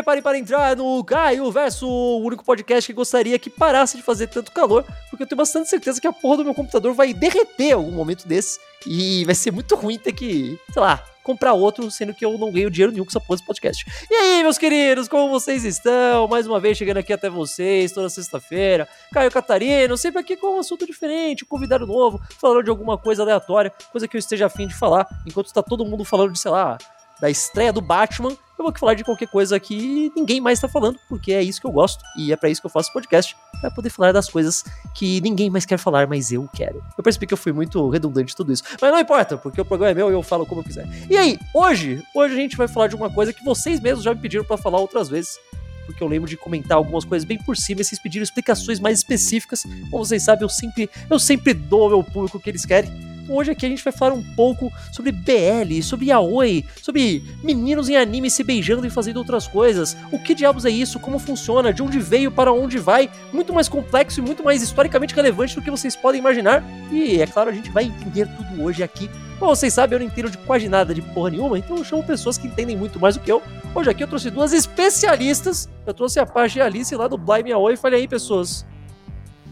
prepare para entrar no Caio Verso, o único podcast que gostaria que parasse de fazer tanto calor, porque eu tenho bastante certeza que a porra do meu computador vai derreter algum momento desse. E vai ser muito ruim ter que, sei lá, comprar outro, sendo que eu não ganho dinheiro nenhum com essa porra desse podcast. E aí, meus queridos, como vocês estão? Mais uma vez chegando aqui até vocês, toda sexta-feira. Caio Catarino, sempre aqui com um assunto diferente, um convidado novo, falando de alguma coisa aleatória, coisa que eu esteja afim de falar, enquanto está todo mundo falando de, sei lá, da estreia do Batman, eu vou falar de qualquer coisa que ninguém mais tá falando, porque é isso que eu gosto e é para isso que eu faço podcast, para poder falar das coisas que ninguém mais quer falar, mas eu quero. Eu percebi que eu fui muito redundante tudo isso, mas não importa, porque o programa é meu e eu falo como eu quiser. E aí, hoje, hoje a gente vai falar de uma coisa que vocês mesmos já me pediram para falar outras vezes, porque eu lembro de comentar algumas coisas bem por cima e vocês pediram explicações mais específicas. Como vocês sabem, eu sempre, eu sempre dou ao meu público o que eles querem. Hoje aqui a gente vai falar um pouco sobre BL, sobre yaoi, sobre meninos em anime se beijando e fazendo outras coisas. O que diabos é isso? Como funciona? De onde veio? Para onde vai? Muito mais complexo e muito mais historicamente relevante do que vocês podem imaginar. E é claro, a gente vai entender tudo hoje aqui. Como vocês sabem, eu não entendo de quase nada de porra nenhuma, então eu chamo pessoas que entendem muito mais do que eu. Hoje aqui eu trouxe duas especialistas. Eu trouxe a Paige e a Alice lá do Blime Aoi. Falei aí, pessoas.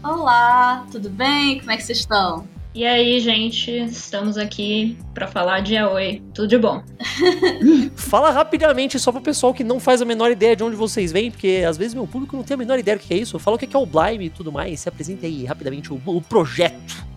Olá, tudo bem? Como é que vocês estão? E aí, gente, estamos aqui para falar de Aoi. Tudo de bom. Fala rapidamente só pro pessoal que não faz a menor ideia de onde vocês vêm, porque às vezes meu público não tem a menor ideia do que é isso. Fala o que é o Blime e tudo mais. Se apresente aí rapidamente o, o projeto.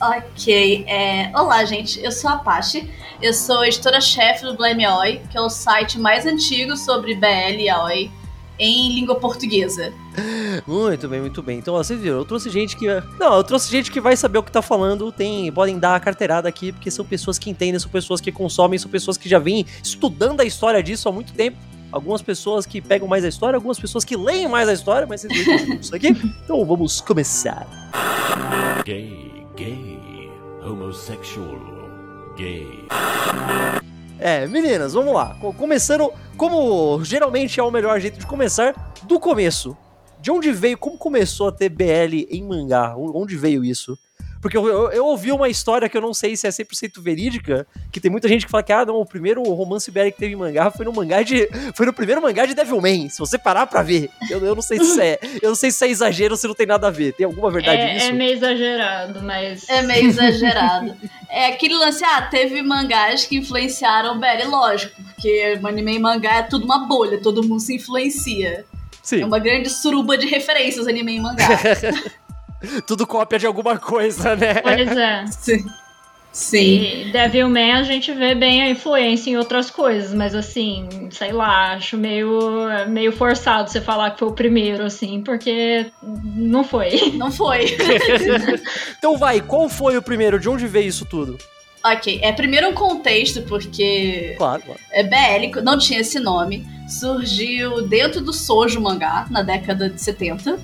Ok, é... olá gente, eu sou a Apache, eu sou editora-chefe do Blame Aoi, que é o site mais antigo sobre BL e Aoi em língua portuguesa. Muito bem, muito bem. Então, ó, vocês viram, eu trouxe gente que. Não, eu trouxe gente que vai saber o que tá falando. Tem, podem dar a carteirada aqui, porque são pessoas que entendem, são pessoas que consomem, são pessoas que já vêm estudando a história disso há muito tempo. Algumas pessoas que pegam mais a história, algumas pessoas que leem mais a história, mas vocês viram isso aqui? Então vamos começar. Gay, gay, homosexual, gay. É, meninas, vamos lá. Começando, como geralmente é o melhor jeito de começar, do começo. De onde veio, como começou a ter BL em mangá? Onde veio isso? Porque eu, eu, eu, ouvi uma história que eu não sei se é 100% verídica, que tem muita gente que fala que, ah, não, o primeiro romance BL que teve em mangá foi no mangá de. Foi no primeiro mangá de Devilman. Se você parar pra ver. Eu, eu não sei se é. Eu não sei se é exagero ou se não tem nada a ver. Tem alguma verdade é, nisso? É meio exagerado, mas. É meio exagerado. é aquele lance, ah, teve mangás que influenciaram BL, lógico, porque anime e mangá é tudo uma bolha, todo mundo se influencia. Sim. É uma grande suruba de referências anime e mangá. tudo cópia de alguma coisa, né? Pois é. Sim. Sim. E Devilman a gente vê bem a influência em outras coisas, mas assim, sei lá, acho meio, meio forçado você falar que foi o primeiro, assim, porque não foi. Não foi. então vai, qual foi o primeiro? De onde veio isso tudo? Ok, é primeiro um contexto, porque claro, claro. é BL, não tinha esse nome, surgiu dentro do Sojo mangá, na década de 70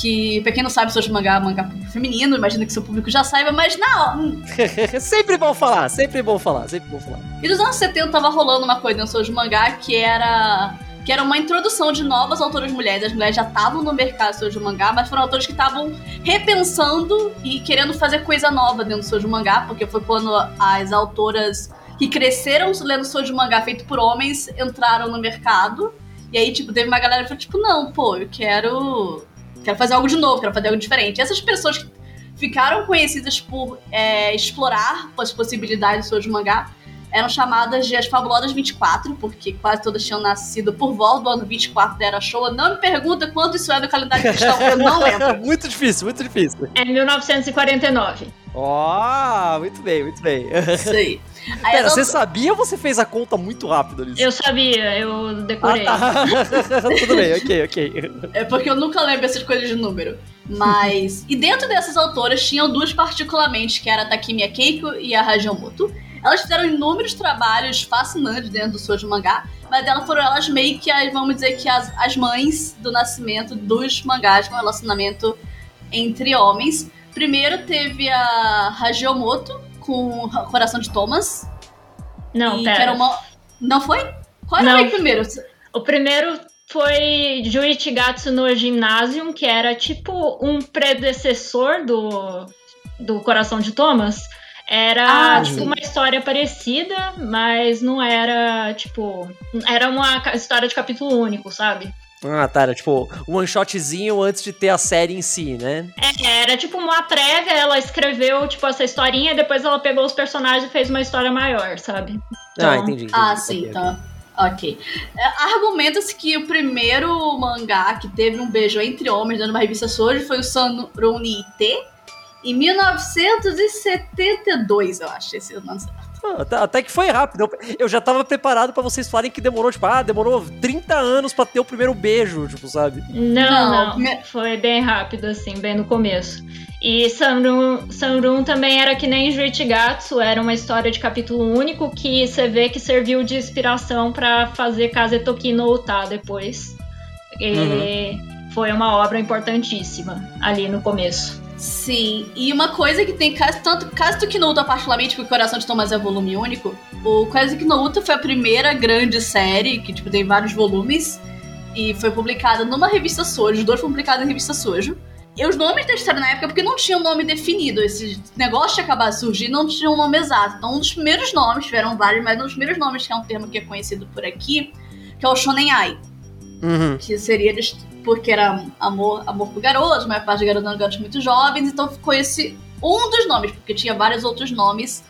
que, pra quem não sabe, de mangá, mangá feminino, imagino que seu público já saiba, mas não! sempre bom falar, sempre bom falar, sempre bom falar. E nos anos 70 tava rolando uma coisa no de mangá que era que era uma introdução de novas autoras mulheres. As mulheres já estavam no mercado de mangá, mas foram autores que estavam repensando e querendo fazer coisa nova dentro do de mangá, porque foi quando as autoras que cresceram lendo de mangá feito por homens entraram no mercado. E aí, tipo, teve uma galera que falou, tipo, não, pô, eu quero quero fazer algo de novo, quero fazer algo diferente. E essas pessoas que ficaram conhecidas por é, explorar as possibilidades do de mangá eram chamadas de as Fabulosas 24, porque quase todas tinham nascido por volta do ano 24 da Era Showa. Não me pergunta quanto isso é do calendário cristão, eu não lembro. muito difícil, muito difícil. É 1949. Ó, oh, muito bem, muito bem. Isso aí. Aí Pera, você sabia ou você fez a conta muito rápido nisso? Eu sabia, eu decorei. Ah, tá. Tudo bem, ok, ok. É porque eu nunca lembro essas coisas de número. Mas. e dentro dessas autoras tinham duas particularmente, que era a Takimi Keiko e a Hajimoto. Elas fizeram inúmeros trabalhos fascinantes dentro do Sojo Mangá, mas elas foram elas meio que, as, vamos dizer que as, as mães do nascimento dos mangás com relacionamento entre homens. Primeiro teve a Hajimoto, com o Coração de Thomas. Não, pera. Uma... Não foi? Qual foi o primeiro? O primeiro foi Juichigatsu no Gymnasium, que era tipo um predecessor do, do Coração de Thomas. Era Ah, tipo sim. uma história parecida, mas não era tipo. Era uma história de capítulo único, sabe? Ah, tá. Era tipo um one shotzinho antes de ter a série em si, né? É, era tipo uma prévia, ela escreveu tipo essa historinha e depois ela pegou os personagens e fez uma história maior, sabe? Então, ah, entendi. entendi. Ah, sim, Ok, então. Ok. É, Argumenta-se que o primeiro mangá que teve um beijo entre homens dentro de uma revista Shoujo foi o Sanroni Ite, em 1972, eu acho, esse é o nome. Ah, até, até que foi rápido. Eu, já tava preparado pra vocês falarem que demorou, tipo, ah, demorou 30 anos pra ter o primeiro beijo, tipo, sabe? Não, Não, não. Foi bem rápido, assim, bem no começo. E Sanrun, Sanrun também era que nem Juichigatsu, era uma história de capítulo único que você vê que serviu de inspiração pra fazer Kazetoki no Uta depois. E foi uma obra importantíssima ali no começo. Sim, e uma coisa que tem caso, tanto Kazuki no Uta, particularmente, porque o Coração de Thomas é volume único, o Kazuki no Uta foi a primeira grande série, que tipo, tem vários volumes, e foi publicada numa revista Sojo, os dois foram publicados em revista Sojo. E os nomes da história na época, porque não tinha um nome definido, esse negócio de acabar de surgir não tinha um nome exato. Então, um dos primeiros nomes, tiveram vários, mas um dos primeiros nomes, que é um termo que é conhecido por aqui, que é o Shonen Ai Uhum. que seria porque era amor, amor por garotos, a maior parte de garotos eram garotos muito jovens, então ficou esse um dos nomes, porque tinha vários outros nomes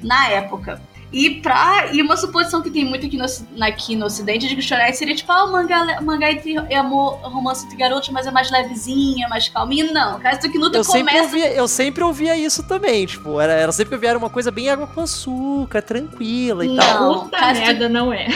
na época. E pra. E uma suposição que tem muito aqui no, aqui no ocidente de que Shonen seria tipo, ah, o mangá, mangá entre, é amor, romance entre garotos, mas é mais levezinha, mais calminha. Não, Kazuki Nuta Eu sempre, começa. ouvia, eu sempre ouvia isso também, tipo, era, era sempre que eu via era uma coisa bem água com açúcar, tranquila e tal. Não, Puta Kazuki- merda, não é.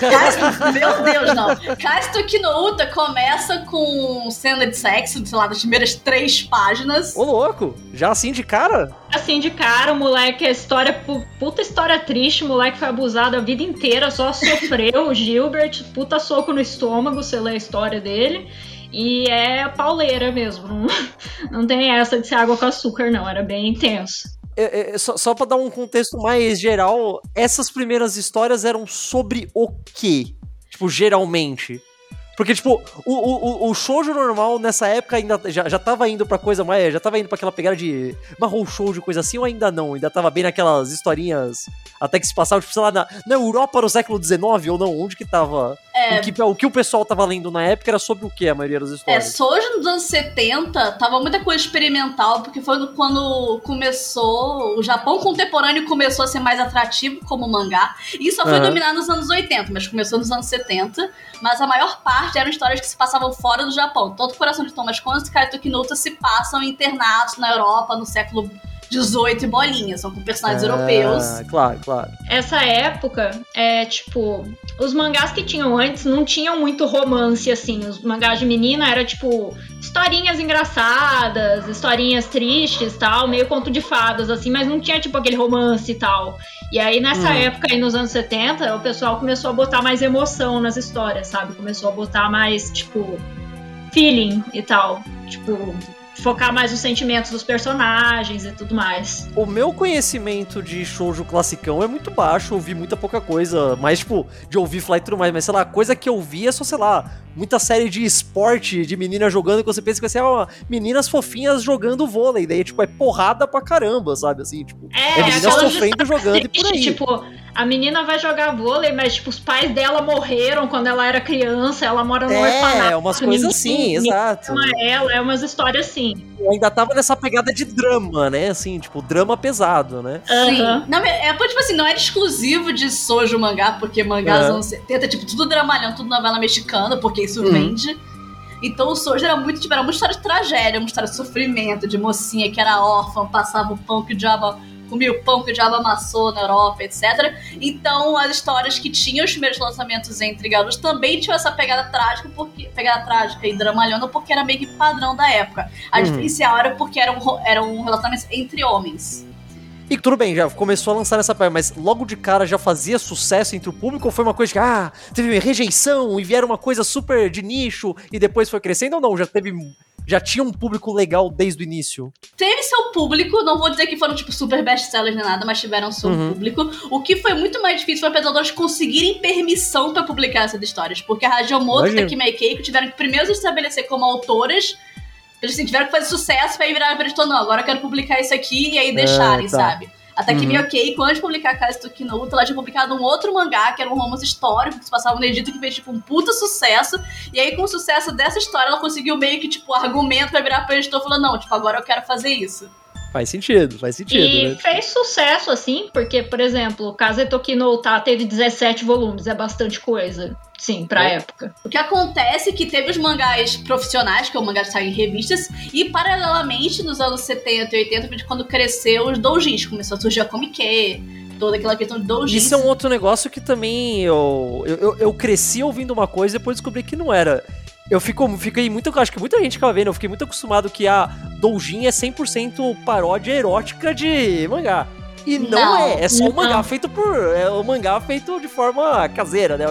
Kazuki- Meu Deus, não. Kazuki no Uta começa com cena de sexo, sei lá, das primeiras três páginas. Ô, louco, já assim de cara? Assim, de cara, o moleque, a história, pu- puta história triste, o moleque foi abusado a vida inteira, só sofreu, Gilbert, puta soco no estômago, você lê a história dele. E é pauleira mesmo, não, não tem essa de ser água com açúcar, não, era bem intenso. É, é, só, só pra dar um contexto mais geral, essas primeiras histórias eram sobre o quê? Tipo, geralmente. Porque, tipo, o, o, o- shoujo normal nessa época ainda já, já tava indo pra coisa mais. Já tava indo pra aquela pegada de marrom shoujo, coisa assim, ou ainda não? Ainda tava bem naquelas historinhas até que se passavam, tipo, sei lá, na, na Europa no século XIX ou não? Onde que tava? É, O, que, o que o pessoal tava lendo na época era sobre o que a maioria das É, histórias? Sojo nos anos 70 tava muita coisa experimental, porque foi quando começou. O Japão contemporâneo começou a ser mais atrativo como mangá. E só foi Aham. dominar nos anos 80, mas começou nos anos 70. Mas a maior parte eram histórias que se passavam fora do Japão. Tanto o Coração de Thomas quanto o Kaito Nuta se passam em internatos na Europa no século 18 e bolinha. São com personagens europeus. Ah, Claro, claro. Essa época, é tipo, os mangás que tinham antes não tinham muito romance, assim. Os mangás de menina era tipo historinhas engraçadas, historinhas tristes tal, meio conto de fadas, assim, mas não tinha tipo aquele romance e tal. E aí nessa Hum. época aí nos anos 70, o pessoal começou a botar mais emoção nas histórias, sabe? Começou a botar mais, tipo, feeling e tal. Tipo, focar mais nos sentimentos dos personagens e tudo mais. O meu conhecimento de shoujo classicão é muito baixo, ouvi muita pouca coisa, mais tipo, de ouvir falar e tudo mais, mas sei lá, coisa que eu vi é só, sei lá, muita série de esporte, de menina jogando, que você pensa que vai ser ó, meninas fofinhas jogando vôlei, daí tipo, é porrada pra caramba, sabe, assim, tipo, É, é meninas sofrendo jogando e por aí. Tipo, a menina vai jogar vôlei, mas tipo, os pais dela morreram quando ela era criança, ela mora no orfanato. É, umas coisas assim, ninguém exato. ama ela, é umas histórias assim. Eu ainda tava nessa pegada de drama, né, assim, tipo, drama pesado, né. Sim. Aham. Não, é, tipo assim, não era exclusivo de Sojo mangá, porque mangás É. dos anos 70, tipo, tudo dramalhão, tudo novela mexicana, porque isso Uhum. vende. Então o Sojo era muito, tipo, era uma história de tragédia, uma história de sofrimento, de mocinha que era órfã, passava o pão que o diabo comia o pão que o diabo amassou na Europa, etc. Então as histórias que tinham os primeiros lançamentos entre garotos também tinham essa pegada trágica, porque pegada trágica e dramalhona, porque era meio que padrão da época. A Uhum. diferencial era porque eram, eram relacionamentos entre homens. E tudo bem, já começou a lançar nessa pegada, mas logo de cara já fazia sucesso entre o público ou foi uma coisa que, ah, teve rejeição e vieram uma coisa super de nicho e depois foi crescendo ou não? Já teve. Já tinha um público legal desde o início? teve seu público, não vou dizer que foram tipo super best-sellers nem nada, mas tiveram seu Uhum. público. O que foi muito mais difícil foi para autores conseguirem permissão para publicar essas histórias, porque a Hajimoto e a Kimei Keiko tiveram que primeiro se estabelecer como autoras Eles assim, tiveram que fazer sucesso pra ir virar pra editor, não, agora eu quero publicar isso aqui e aí deixarem, tá. sabe? Até que Uhum. ok, quando de publicar a Casa Toki no Uta, ela tinha publicado um outro mangá, que era um romance histórico, que se passava no Egito, que fez, tipo, um puta sucesso. E aí, com o sucesso dessa história, ela conseguiu meio que, tipo, argumento pra virar pro editor, falando, não, tipo, agora eu quero fazer isso. Faz sentido, faz sentido, E né? fez sucesso, assim, porque, por exemplo, Kazetoki no Uta teve 17 volumes, é bastante coisa. Sim, pra É. época. O que acontece é que teve os mangás profissionais, que é o mangá que sai em revistas, e paralelamente, nos anos 70 e 80, foi de quando cresceu os doujins, começou a surgir a Comic, toda aquela questão de doujins. Isso é um outro negócio que também eu, eu, eu- eu cresci ouvindo uma coisa e depois descobri que não era. Eu fico, fiquei muito. Acho que muita gente acaba vendo, eu fiquei muito acostumado que a Doujin é 100% paródia erótica de mangá. E não, Não, é, é só um não. mangá feito por. É um mangá feito de forma caseira, né?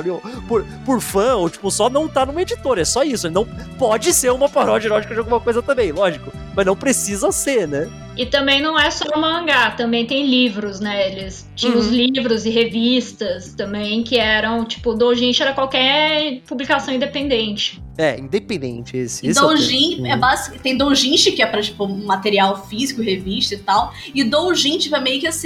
Por, por fã, ou tipo, só não tá numa editora, é só isso. Não pode ser uma paródia erótica de alguma coisa também, lógico. Mas não precisa ser, né? E também não é só mangá, também tem livros, né? Eles tinham os Uhum. livros e revistas também, que eram, tipo, Doujinshi era qualquer publicação independente. É, independente esse. E esse é o doujin termo. é basic... tem doujinshi que é pra, tipo, material físico, revista e tal. E doujin, tipo, é meio que assim.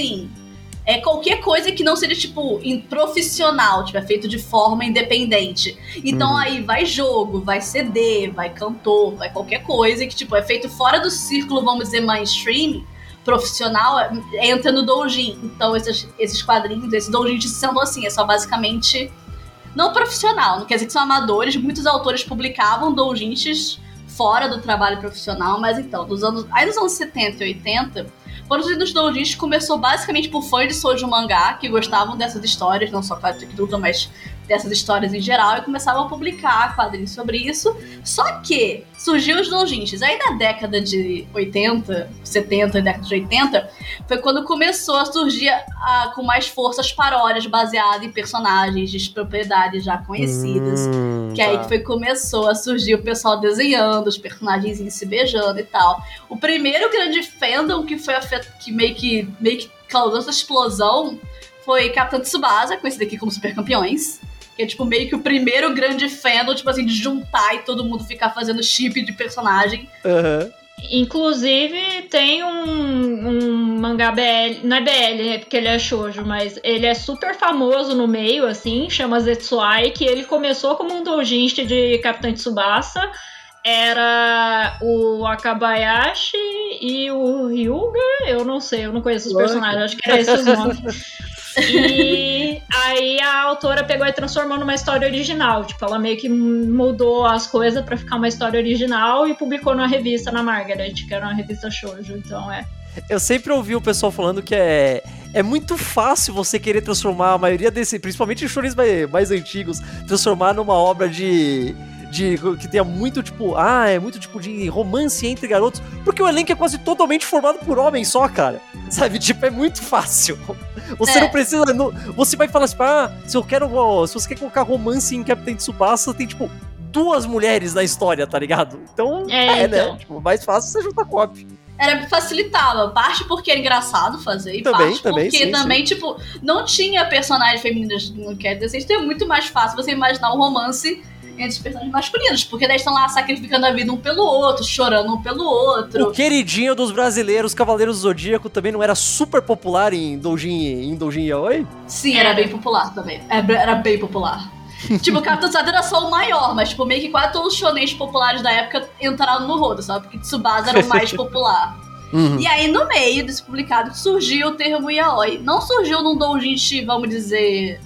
É qualquer coisa que não seja, tipo, profissional, tipo, é feito de forma independente. Então Uhum. aí vai jogo, vai CD, vai cantor, vai qualquer coisa que, tipo, é feito fora do círculo, vamos dizer, mainstream, profissional, é- entra no doujin. Então esses, esses quadrinhos, esses doujins são assim, é só basicamente não profissional, não quer dizer que são amadores, muitos autores publicavam doujinshis fora do trabalho profissional, mas então, dos anos, aí nos anos 70 e 80, foram os doujinshis começou basicamente por fãs de shoujo mangá, que gostavam dessas histórias, não só quadrinhos Duta, mas dessas histórias em geral, e começavam a publicar quadrinhos sobre isso. Só que surgiu os doujinshis. Aí na década de 80, 70 e década de 80, foi quando começou a surgir ah, com mais força as paródias baseadas em personagens de propriedades já conhecidas. Hum, Que aí tá. que foi começou a surgir o pessoal desenhando, os personagens se beijando e tal. O primeiro grande fandom que foi afet... que meio que meio que causou essa explosão foi Capitão Tsubasa, conhecido aqui como Super Campeões. Que é tipo meio que o primeiro grande fandom, tipo assim, de juntar e todo mundo ficar fazendo chip de personagem. Aham. Inclusive, tem um, um mangá BL, não é BL, é porque ele é shoujo, mas ele é super famoso no meio, assim, chama Zetsuai, que ele começou como um doujinshi de Capitão Tsubasa, era o Akabayashi e o Ryuga, eu não sei, eu não conheço os personagens, acho que era esses nomes. E aí a autora pegou e transformou numa história original. Tipo, ela meio que mudou as coisas pra ficar uma história original e publicou numa revista na Margaret, que era uma revista shoujo. Então é. Eu sempre ouvi o pessoal falando que é, é muito fácil você querer transformar a maioria desse, principalmente os shows mais, mais antigos, transformar numa obra de, de que tenha muito tipo, ah, é muito tipo de romance entre garotos, porque o elenco é quase totalmente formado por homens só, cara. Sabe, tipo, é muito fácil. Você É. não precisa, não- você vai falar assim, ah, se eu quero, se você quer colocar romance em Capitão Tsubasa, tem tipo duas mulheres na história, tá ligado? Então, É, é, né? então. Tipo, mais fácil você juntar copy. Era facilitava, parte porque era engraçado fazer, e Também, parte também, porque sim, também, tipo, não tinha personagens femininas no Cat Desenho, então é muito mais fácil você imaginar um romance entre os personagens masculinos, porque daí estão lá sacrificando a vida um pelo outro, chorando um pelo outro. O queridinho dos brasileiros, Cavaleiros do Zodíaco, também não era super popular em Doujin, em Doujin Yaoi? Sim, era bem popular também. Era, era bem popular. tipo, o Capitão era só o maior, mas tipo, meio que quase todos os shonens populares da época entraram no rodo, sabe? Porque Tsubasa era o mais popular. Uhum. E aí, no meio desse publicado, surgiu o termo yaoi. Não surgiu num doujinshi, vamos dizer,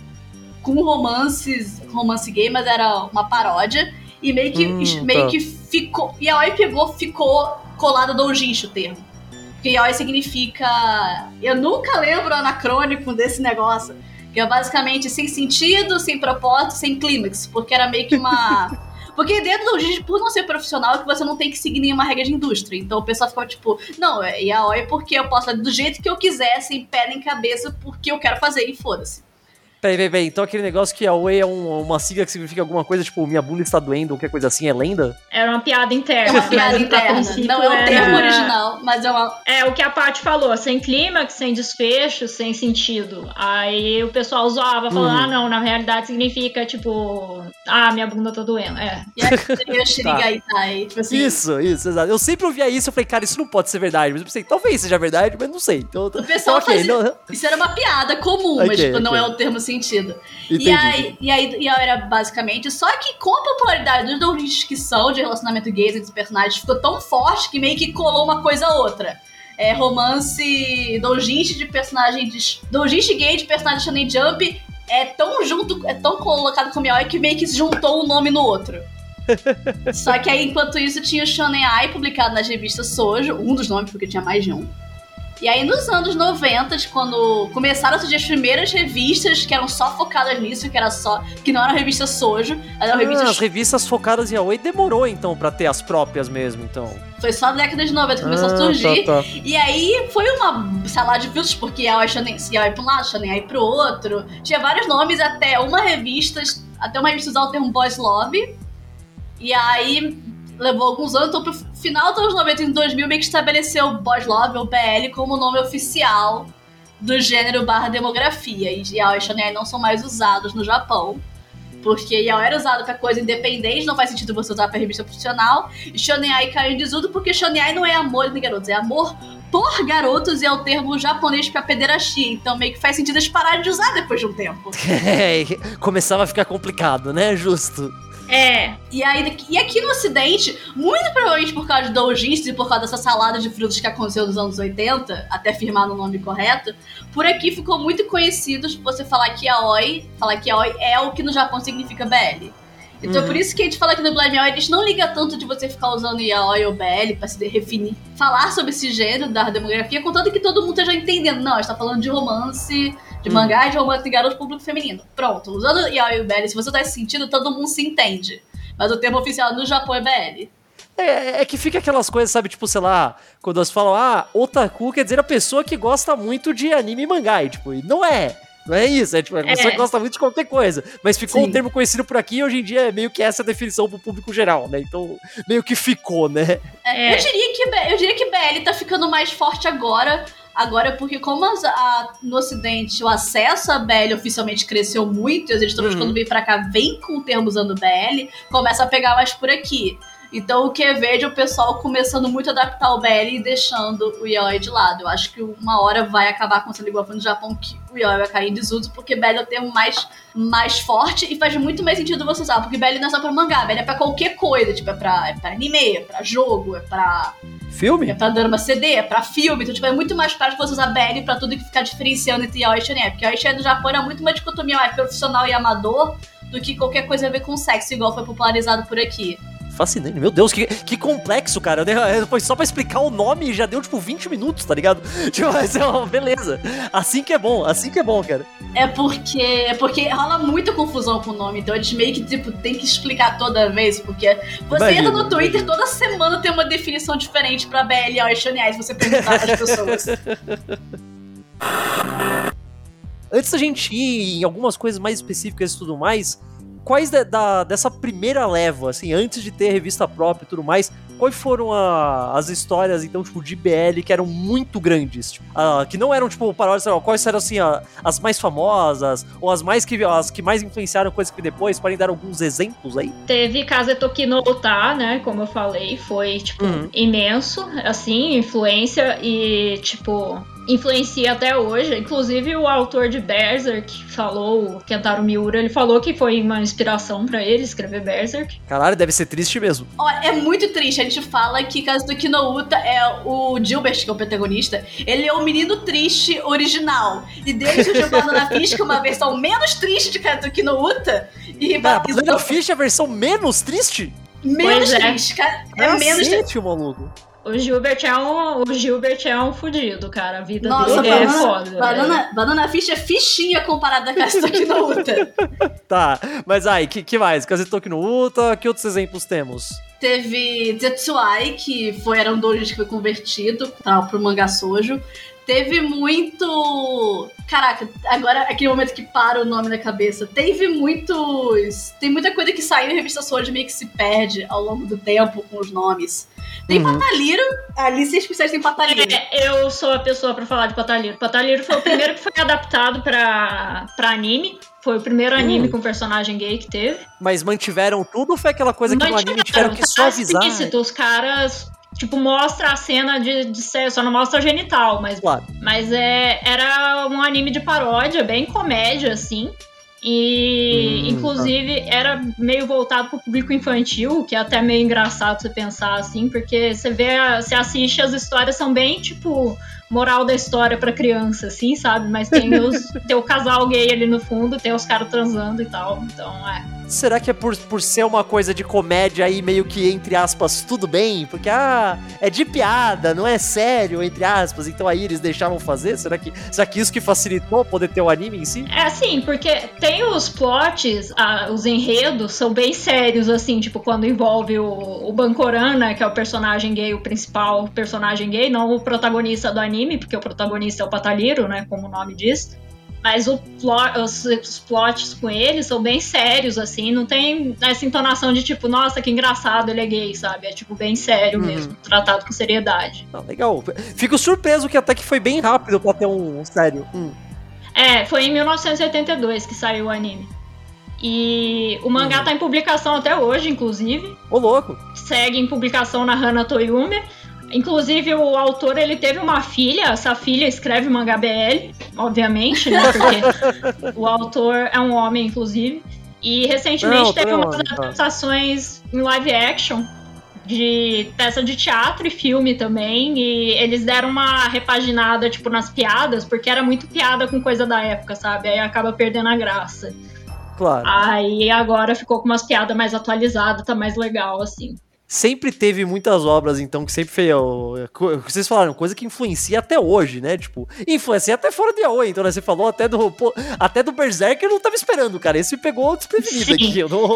com romances, romance gay, mas era uma paródia. E meio que, Hum, meio tá. que ficou... Yaoi pegou, ficou colado a doujinshi o termo. Porque yaoi significa... Eu nunca lembro anacrônico desse negócio. Que é basicamente sem sentido, sem propósito, sem clímax. Porque era meio que uma... Porque dentro do jiu por não ser profissional, é que você não tem que seguir nenhuma regra de indústria. Então o pessoal ficava tipo, não, é yaoi porque eu posso fazer do jeito que eu quiser, sem pé nem cabeça, porque eu quero fazer e foda-se. Peraí, peraí, peraí. Então aquele negócio que a Oi é um- uma sigla que significa alguma coisa, tipo, minha bunda está doendo, ou qualquer coisa assim, é lenda? Era uma piada interna. É uma piada mas a interna. Não é o termo original, mas é uma. É o que a Paty falou, sem clímax, sem desfecho, sem sentido. Aí o pessoal zoava, falando, Uhum. ah, não, na realidade significa, tipo, ah, minha bunda tá doendo. É. E aí seria Shirigaitai. Tipo assim. Isso, isso, exato. Eu sempre ouvia isso, eu falei, cara, isso não pode ser verdade. Mas eu pensei, talvez seja verdade, mas não sei. Então, O pessoal ok, fazia- não- Isso era uma piada comum, mas Ok, tipo, não ok. é o termo sentido. entendi. E aí, e aí e era basicamente. Só que com a popularidade dos doujinshis que são de relacionamento gays entre os personagens ficou tão forte que meio que colou uma coisa a outra. É romance doujinshi de personagem de. Doujinshi gay de personagem Shonen Jump é tão junto, é tão colocado com o que meio que se juntou um nome no outro. Só que aí, enquanto isso, tinha o Shonen Ai publicado nas revistas Sojo, um dos nomes, porque tinha mais de um. E aí, nos anos 90, quando começaram a surgir as primeiras revistas que eram só focadas nisso, que era só. que não eram revistas Sojo, eram Ah, revistas. as revistas focadas em Aoi demorou então pra ter as próprias mesmo, então. Foi só na década de 90 que começou Ah, a surgir. tá, tá. E aí foi uma salada de frutos, porque a Shonen Yaoi pra um lado, Shonen Ai pro outro. Tinha vários nomes, até uma revista, até uma revista usar o termo Boys Love. E aí levou alguns anos, então pro final dos anos 90 em 2000 meio que estabeleceu o Boys Love, ou BL, como nome oficial do gênero barra demografia. E Yaoi e Shonen não são mais usados no Japão. Porque Yaoi era usado pra coisa independente, não faz sentido você usar pra revista profissional. E Shonen Ai caiu em desuso porque Shonen Ai não é amor de garotos, é amor por garotos e é o termo japonês pra pederastia. Então meio que faz sentido eles pararem de usar depois de um tempo. É, começava a ficar complicado, né? Justo. É, E, aí, e aqui no ocidente, muito provavelmente por causa de doujins e por causa dessa salada de frutos que aconteceu nos anos 80, até firmar no nome correto, por aqui ficou muito conhecido você falar que Aoi, falar que Aoi é o que no Japão significa BL. Então Uhum. por isso que a gente fala aqui no Blind Yaoi, a gente não liga tanto de você ficar usando Yaoi ou BL pra se definir, falar sobre esse gênero da demografia, contanto que todo mundo esteja entendendo. Não, a gente tá falando de romance, de Uhum. mangá, de romance de garoto público feminino. Pronto, usando Yaoi e BL, se você dá esse sentido, todo mundo se entende. Mas o termo oficial no Japão é BL. É, é que fica aquelas coisas, sabe, tipo, sei lá, quando elas falam, ah, otaku quer dizer a pessoa que gosta muito de anime e mangá, e, tipo, e não é. Não é isso, é tipo, a pessoa É. que gosta muito de qualquer coisa. Mas ficou Sim. um termo conhecido por aqui e hoje em dia é meio que essa a definição pro público geral, né? Então, meio que ficou, né? É. Eu, diria que, eu diria que BL tá ficando mais forte agora. Agora, porque como a- no ocidente o acesso a BL oficialmente cresceu muito, e as editoras Uhum. quando vêm pra cá vêm com o termo usando BL, começa a pegar mais por aqui. Então o que é verde é o pessoal começando muito a adaptar o BL e deixando o Yaoi de lado. Eu acho que uma hora vai acabar acontecendo igual foi no Japão, que o Yaoi vai cair em desuso, porque BL é o termo mais, mais forte e faz muito mais sentido você usar. Porque BL não é só pra mangá, BL é pra qualquer coisa. Tipo, é pra, é pra anime, é pra jogo, é pra é Filme? pra drama CD, é pra filme, então tipo, é muito mais prático você usar BL pra tudo que ficar diferenciando entre Yaoi e Shonen. Porque Yaoi e Shonen do Japão era muito uma dicotomia mais profissional e amador do que qualquer coisa a ver com sexo, igual foi popularizado por aqui. Fascinante. Meu Deus, que, que complexo, cara. Foi só pra explicar o nome e já deu, tipo, 20 minutos, tá ligado? Tipo, mas é uma beleza. Assim que é bom, assim que é bom, cara. É porque, é porque rola muita confusão com o nome, então a gente meio que tipo, tem que explicar toda vez, porque você Imagino, entra no Twitter, imagino. toda semana tem uma definição diferente pra BL, Yaoi e se você perguntar pras pessoas. Antes da gente ir em algumas coisas mais específicas e tudo mais, quais da, da- dessa primeira leva, assim, antes de ter revista própria e tudo mais, quais foram a- as histórias, então, tipo, de BL que eram muito grandes? Tipo, ah, que não eram, tipo, paródias, quais eram, assim, a- as mais famosas, ou as mais que, as que mais influenciaram coisas que depois? Podem dar alguns exemplos aí? Teve Kazetoki no Uta, né? Como eu falei, foi, tipo, Uhum. imenso, assim, influência e, tipo, influencia até hoje. Inclusive, o autor de Berserk falou, o Kentaro Miura, ele falou que foi uma inspiração pra ele escrever Berserk. Caralho, deve ser triste mesmo. Olha, é muito triste. A gente fala que Kazuki no Uta é o Gilbert, que é o protagonista. Ele é o menino triste original. E desde o Giovanna na Fish, que é uma versão menos triste de Kazuki no Uta. E Cara, batizou- Fish é a versão menos triste? menos Pois é. triste, cara. É menos triste. Maluco. O Gilbert é um, o Gilbert é um fudido, cara. A vida Nossa, dele é banana, foda. banana, banana Fish é fichinha comparada a Kazuki no Uta. Tá, mas aí, que, que mais? Kazetoki no Uta, que outros exemplos temos? Teve Zetsuai, que foi, era um dojo que foi convertido pra, pro mangá sojo. Teve muito. Caraca, agora aquele momento que para o nome na cabeça. Teve muitos. Tem muita coisa que saiu em revista Sword meio que se perde ao longo do tempo com os nomes. Tem Uhum. Pataliro, a Alice Especiais tem Pataliro. É, eu sou a pessoa pra falar de Pataliro. Pataliro foi o primeiro que foi adaptado pra, pra anime. Foi o primeiro anime Hum. com personagem gay que teve. Mas mantiveram tudo ou foi aquela coisa que no anime tiveram que tá suavizar? explícito, os caras, tipo, mostra a cena de, de sexo, só não mostra genital, mas, Claro. mas é, era um anime de paródia, bem comédia, assim. E, Hum, inclusive, era meio voltado pro público infantil, que é até meio engraçado você pensar assim, porque você vê, você assiste, as histórias são bem, tipo, moral da história pra criança, assim, sabe? Mas tem, os, tem o casal gay ali no fundo, tem os caras transando e tal, então é. Será que é por, por ser uma coisa de comédia aí, meio que, entre aspas, tudo bem? Porque, ah, é de piada, não é sério, entre aspas, então aí eles deixavam fazer? Será que, será que isso que facilitou poder ter o anime em si? É assim, porque tem os plots, ah, os enredos são bem sérios, assim, tipo, quando envolve o, o Bancoran, né, que é o personagem gay, o principal personagem gay, não o protagonista do anime, porque o protagonista é o Pataliro, né, como o nome diz. Mas plot, os, os plots com ele são bem sérios, assim, não tem essa entonação de tipo, nossa, que engraçado, ele é gay, sabe? É tipo bem sério Uhum. mesmo, tratado com seriedade. Ah, legal. Fico surpreso que até que foi bem rápido pra ter um sério. Hum. É, foi em 1982 que saiu o anime. E o mangá Uhum. tá em publicação até hoje, inclusive. Ô, louco. Segue em publicação na Hana Toyume. Inclusive, o autor ele teve uma filha, essa filha escreve mangá BL, obviamente, né? Porque o autor é um homem, inclusive. E recentemente Não, teve umas tá. adaptações em live action de peça de teatro e filme também. E eles deram uma repaginada, tipo, nas piadas, porque era muito piada com coisa da época, sabe? Aí acaba perdendo a graça. Claro. Aí agora ficou com umas piadas mais atualizadas, tá mais legal, assim. Sempre teve muitas obras, então, que sempre foi. ó, co- Vocês falaram, coisa que influencia até hoje, né? Tipo, influencia até fora do Yaoi. Então, né, você falou até do. pô, até do Berserk eu não tava esperando, cara. Esse me pegou desprevenido Sim. aqui. Eu não,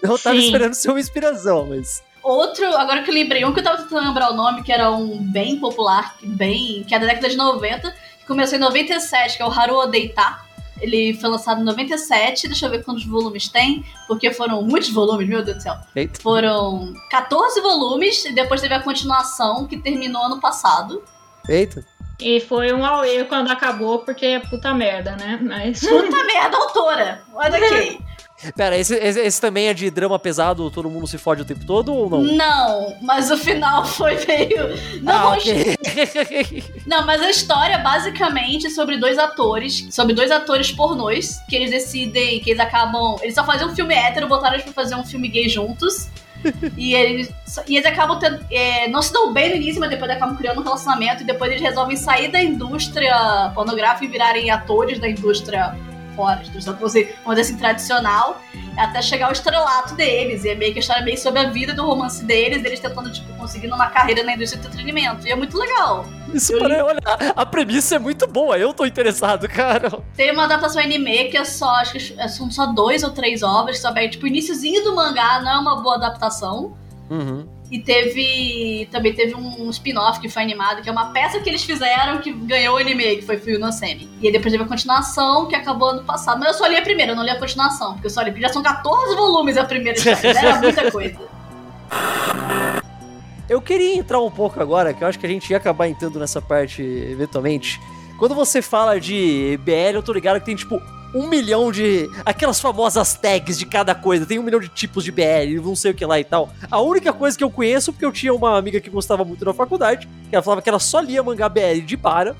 não tava Sim. esperando ser uma inspiração, mas. Outro, agora que eu lembrei, um que eu tava tentando lembrar o nome, que era um bem popular, que bem, que é da década de 90, que começou em 97, que é o Haruo Deita. Ele foi lançado em 97, deixa eu ver quantos volumes tem, porque foram muitos volumes, meu Deus do céu. Eita. Foram 14 volumes, e depois teve a continuação, que terminou ano passado. Eita. E foi um auê quando acabou, porque é puta merda, né? Mas. Puta merda, autora! Olha aqui. Pera, esse, esse, esse também é de drama pesado, todo mundo se fode o tempo todo ou não? Não, mas o final foi meio. Não, ah, vamos ok. Não, mas a história é basicamente sobre dois atores, sobre dois atores pornôs, que eles decidem, que eles acabam. Eles só faziam um filme hétero, botaram eles pra fazer um filme gay juntos. e, eles, e eles acabam tendo. é, não se dão bem no início, mas depois acabam criando um relacionamento e depois eles resolvem sair da indústria pornográfica e virarem atores da indústria vamos dizer vamos dizer assim, tradicional, até chegar ao estrelato deles. E é meio que a história é meio sobre a vida do romance deles, deles tentando, tipo, conseguindo uma carreira na indústria do entretenimento. E é muito legal. Isso Eu parece, olha, a- a premissa é muito boa, eu tô interessado, cara. Tem uma adaptação anime que é só, acho que é- são só dois ou três obras, só pega, tipo, o iníciozinho do mangá não é uma boa adaptação. Uhum. E teve. Também teve um spin-off que foi animado, que é uma peça que eles fizeram que ganhou o anime, que foi Fuyu no Semi. E aí depois teve a continuação, que acabou ano passado. Mas eu só li a primeira, eu não li a continuação, porque eu só li, porque já são 14 volumes a primeira história, era muita coisa. Eu queria entrar um pouco agora, que eu acho que a gente ia acabar entrando nessa parte eventualmente. Quando você fala de BL, eu tô ligado que tem tipo um milhão de. aquelas famosas tags de cada coisa. Tem um milhão de tipos de BL, não sei o que lá e tal. A única coisa que eu conheço, porque eu tinha uma amiga que gostava muito da faculdade, que ela falava que ela só lia mangá BL de para.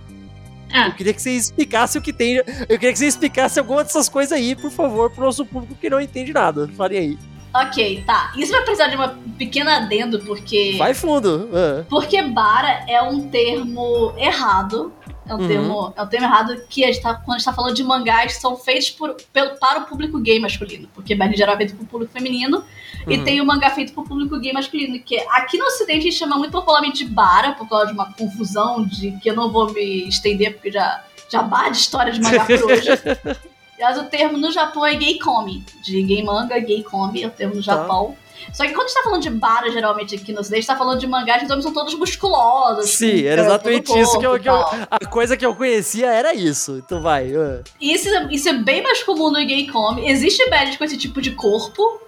Ah, Eu queria que você explicasse o que tem. Eu queria que você explicasse alguma dessas coisas aí, por favor, pro nosso público que não entende nada. Fale aí. ok, tá. Isso vai precisar de uma pequena adendo, porque. Vai fundo. Ah. Porque bara é um termo errado. É um, Uhum. termo, é um termo errado que a gente tá, quando a gente tá falando de mangás que são feitos por, pelo, para o público gay masculino. Porque BL em geral é feito pro público feminino. E Uhum. tem o mangá feito pro público gay masculino. Que aqui no ocidente a gente chama muito popularmente de bara, por causa de uma confusão de que eu não vou me estender, porque já, já bar de história de mangá por hoje. Aliás, o termo no Japão é gay come. De gay manga, gay come é o termo no Tá. Japão. Só que quando a gente tá falando de bara, geralmente aqui no ocidente, a gente tá falando de mangás que os homens são todos musculosos. Sim, era exatamente todo o isso que eu, corpo que eu-. A coisa que eu conhecia era isso. Então vai. E isso, isso é bem mais comum no gay come. Existe badges com esse tipo de corpo.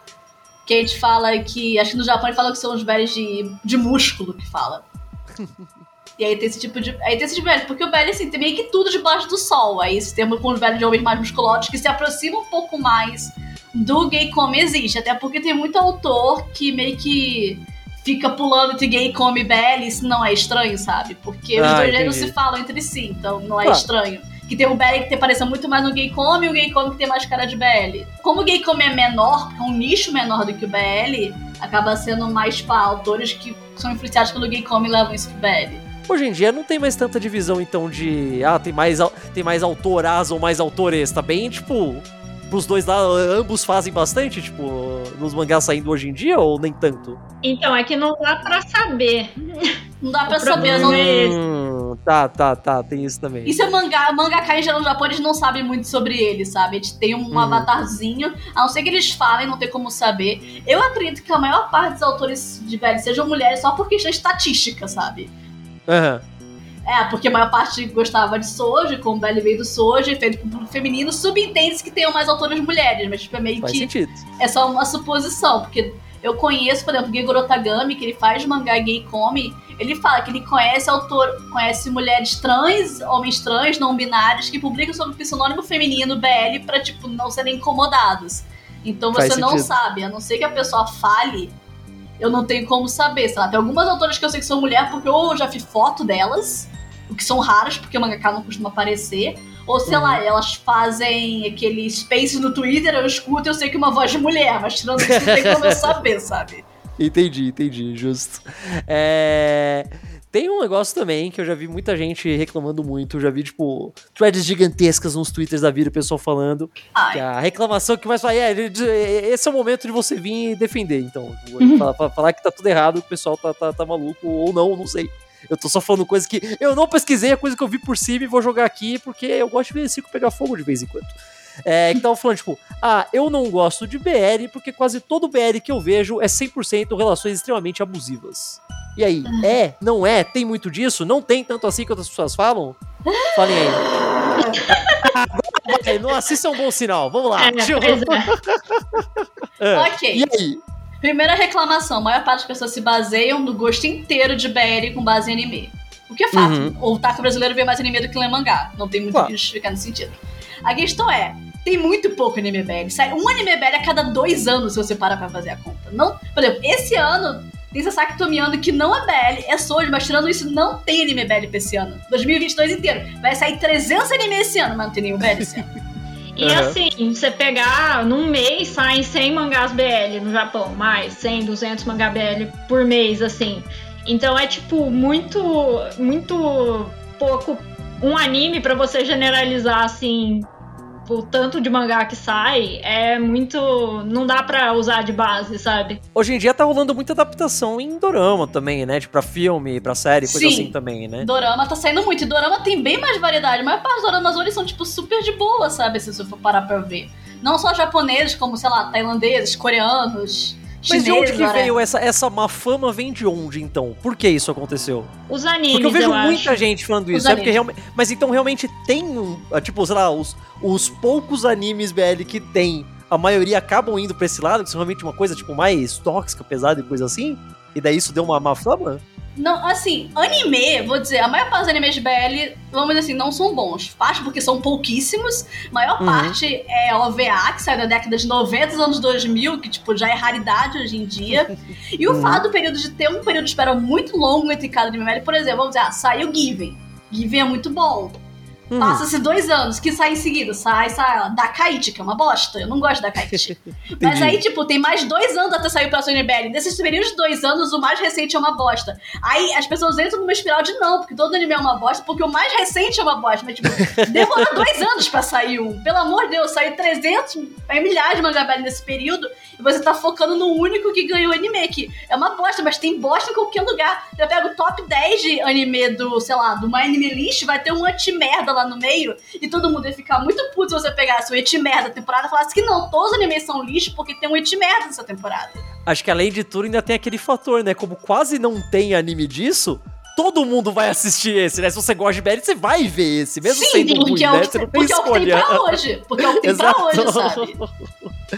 Que a gente fala que. Acho que no Japão a gente fala que são os badges de, de músculo que fala. E aí tem esse tipo de. Aí tem esse tipo de badge, porque o badge assim, tem meio que tudo debaixo do sol. Aí esse termo com os badges de homens mais musculosos que se aproxima um pouco mais do gay come existe. Até porque tem muito autor que meio que fica pulando entre gay come e BL, isso não é estranho, sabe? Porque os Ah, dois gêneros se falam entre si, então não é Claro. estranho. Que tem o BL que te pareça muito mais no gay come e o gay come que tem mais cara de BL. Como o gay come é menor, é um nicho menor do que o BL, acaba sendo mais para autores que são influenciados pelo gay come e levam isso pro BL. Hoje em dia não tem mais tanta divisão, então, de. Ah, tem mais, tem mais autoras ou mais autores. Tá bem, tipo. Pros dois lá, ambos fazem bastante, tipo, nos mangás saindo hoje em dia ou nem tanto? Então, é que não dá pra saber. Não dá pra O saber, problema não... é esse. Hum, tá, tá, tá, tem isso também. Isso é mangá, mangaka em geral no Japão, eles não sabem muito sobre ele, sabe? Eles têm um Uhum. avatarzinho, a não ser que eles falem, não tem como saber. Eu acredito que a maior parte dos autores de velho sejam mulheres só por questão estatística, sabe? Aham. É, porque a maior parte gostava de Soji, como o Belly veio do Soji, feito pro público feminino, subentende-se que tenham mais autoras mulheres, mas tipo, é meio Faz que sentido. é só uma suposição, porque eu conheço, por exemplo, o Gigoro Tagami, que ele faz mangá gay come, ele fala que ele conhece autor, conhece mulheres trans, homens trans, não binários, que publicam sob o pseudônimo feminino BL pra, tipo, não serem incomodados. Então Faz você não sentido. sabe, a não ser que a pessoa fale, eu não tenho como saber, sei lá, tem algumas autoras que eu sei que são mulher porque eu já vi foto delas, o que são raras, porque o mangaka não costuma aparecer, ou sei Uhum. lá, elas fazem aquele space no Twitter, eu escuto e eu sei que é uma voz de mulher, mas tirando isso, tem como eu saber, sabe? Entendi, entendi, justo. É, Tem um negócio também que eu já vi muita gente reclamando muito. Já vi, tipo, threads gigantescas nos twitters da vida, o pessoal falando. A reclamação que mais fala é, esse é o momento de você vir defender. Então, Uhum. falar, fa- falar que tá tudo errado, que o pessoal tá, tá, tá maluco, ou não, não sei. Eu tô só falando coisa que eu não pesquisei, é coisa que eu vi por cima e vou jogar aqui, porque eu gosto de ver circo pegar fogo de vez em quando. É, que tava falando, tipo, ah, eu não gosto de BR porque quase todo BR que eu vejo é 100% relações extremamente abusivas. E aí, é? Não é? Tem muito disso? Não tem tanto assim quanto as pessoas falam? Falem aí. Vai, Nossa, isso é um bom sinal. Vamos lá. É, é. É. ok. E aí? Primeira reclamação: a maior parte das pessoas se baseiam no gosto inteiro de BL com base em anime. O que é fato. Uhum. O otaku brasileiro vê mais anime do que lê mangá. Não tem muito o Claro. que justificar nesse sentido. A questão é. Tem muito pouco anime BL. Sai um anime BL a cada dois anos, se você parar pra fazer a conta. Não, por exemplo, esse ano tem Sasaki Tomiano que não é BL, é Soji, mas tirando isso, não tem anime BL pra esse ano. 2022 inteiro. Vai sair 300 anime esse ano, mas não tem nenhum BL esse ano. E Aham. assim, você pegar, num mês saem 100 mangás BL no Japão, mais 100, 200 mangá BL por mês, assim. Então é tipo muito, muito pouco um anime pra você generalizar assim o tanto de mangá que sai é muito. Não dá pra usar de base, sabe? Hoje em dia tá rolando muita adaptação em dorama também, né? Tipo, pra filme, pra série, coisa Sim. assim também, né? Dorama tá saindo muito. E Dorama tem bem mais variedade. A maior parte dos doramas hoje são, tipo, super de boa, sabe? Se você for parar pra ver. Não só japoneses, como, sei lá, tailandeses, coreanos, Mas de onde que whatever. veio essa, essa má fama? Vem de onde, então? Por que isso aconteceu? Os animes, Porque eu vejo acho. muita gente falando Os isso. É porque realmente, mas então realmente tem um. ah, Tipo, sei lá, os, os poucos animes BL que tem, a maioria acabam indo pra esse lado, que são realmente uma coisa, tipo, mais tóxica, pesada e coisa assim. E daí isso deu uma má fama? Não, assim, anime, vou dizer, a maior parte dos animes BL, vamos dizer assim, não são bons. Parte porque são pouquíssimos. A maior Uhum. parte é OVA, que saiu da década de 90 dos anos 2000, que, tipo, já é raridade hoje em dia. E o Uhum. fato do período de ter um período de espera muito longo entre cada anime por exemplo, vamos dizer, ah, saiu Given. Given é muito bom. Hum. Passa-se dois anos, que sai em seguida. Sai, sai, da Kite, que é uma bosta. Eu não gosto da Kite. Mas aí, tipo, tem mais dois anos até sair o próximo NBL. Nesses períodos de dois anos, o mais recente é uma bosta. Aí as pessoas entram numa espiral de não, porque todo anime é uma bosta, porque o mais recente é uma bosta. Mas, tipo, demora dois anos pra sair um. Pelo amor de Deus, saiu 300, é milhares de mangá BL nesse período, e você tá focando no único que ganhou anime, que é uma bosta, mas tem bosta em qualquer lugar. Eu pego o top 10 de anime do, sei lá, do My Anime List, vai ter um anti-merda lá no meio, e todo mundo ia ficar muito puto se você pegasse o anti-merda da temporada e falasse que não, todos os animes são lixo porque tem um anti-merda nessa temporada. Acho que além de tudo ainda tem aquele fator, né? Como quase não tem anime disso, todo mundo vai assistir esse, né? Se você gosta de BL, você vai ver esse, mesmo Sim, sendo ruim, porque é o né? que, Você não tem porque é o que tem escolha. pra hoje. Porque é o que tem pra Exato. hoje, sabe?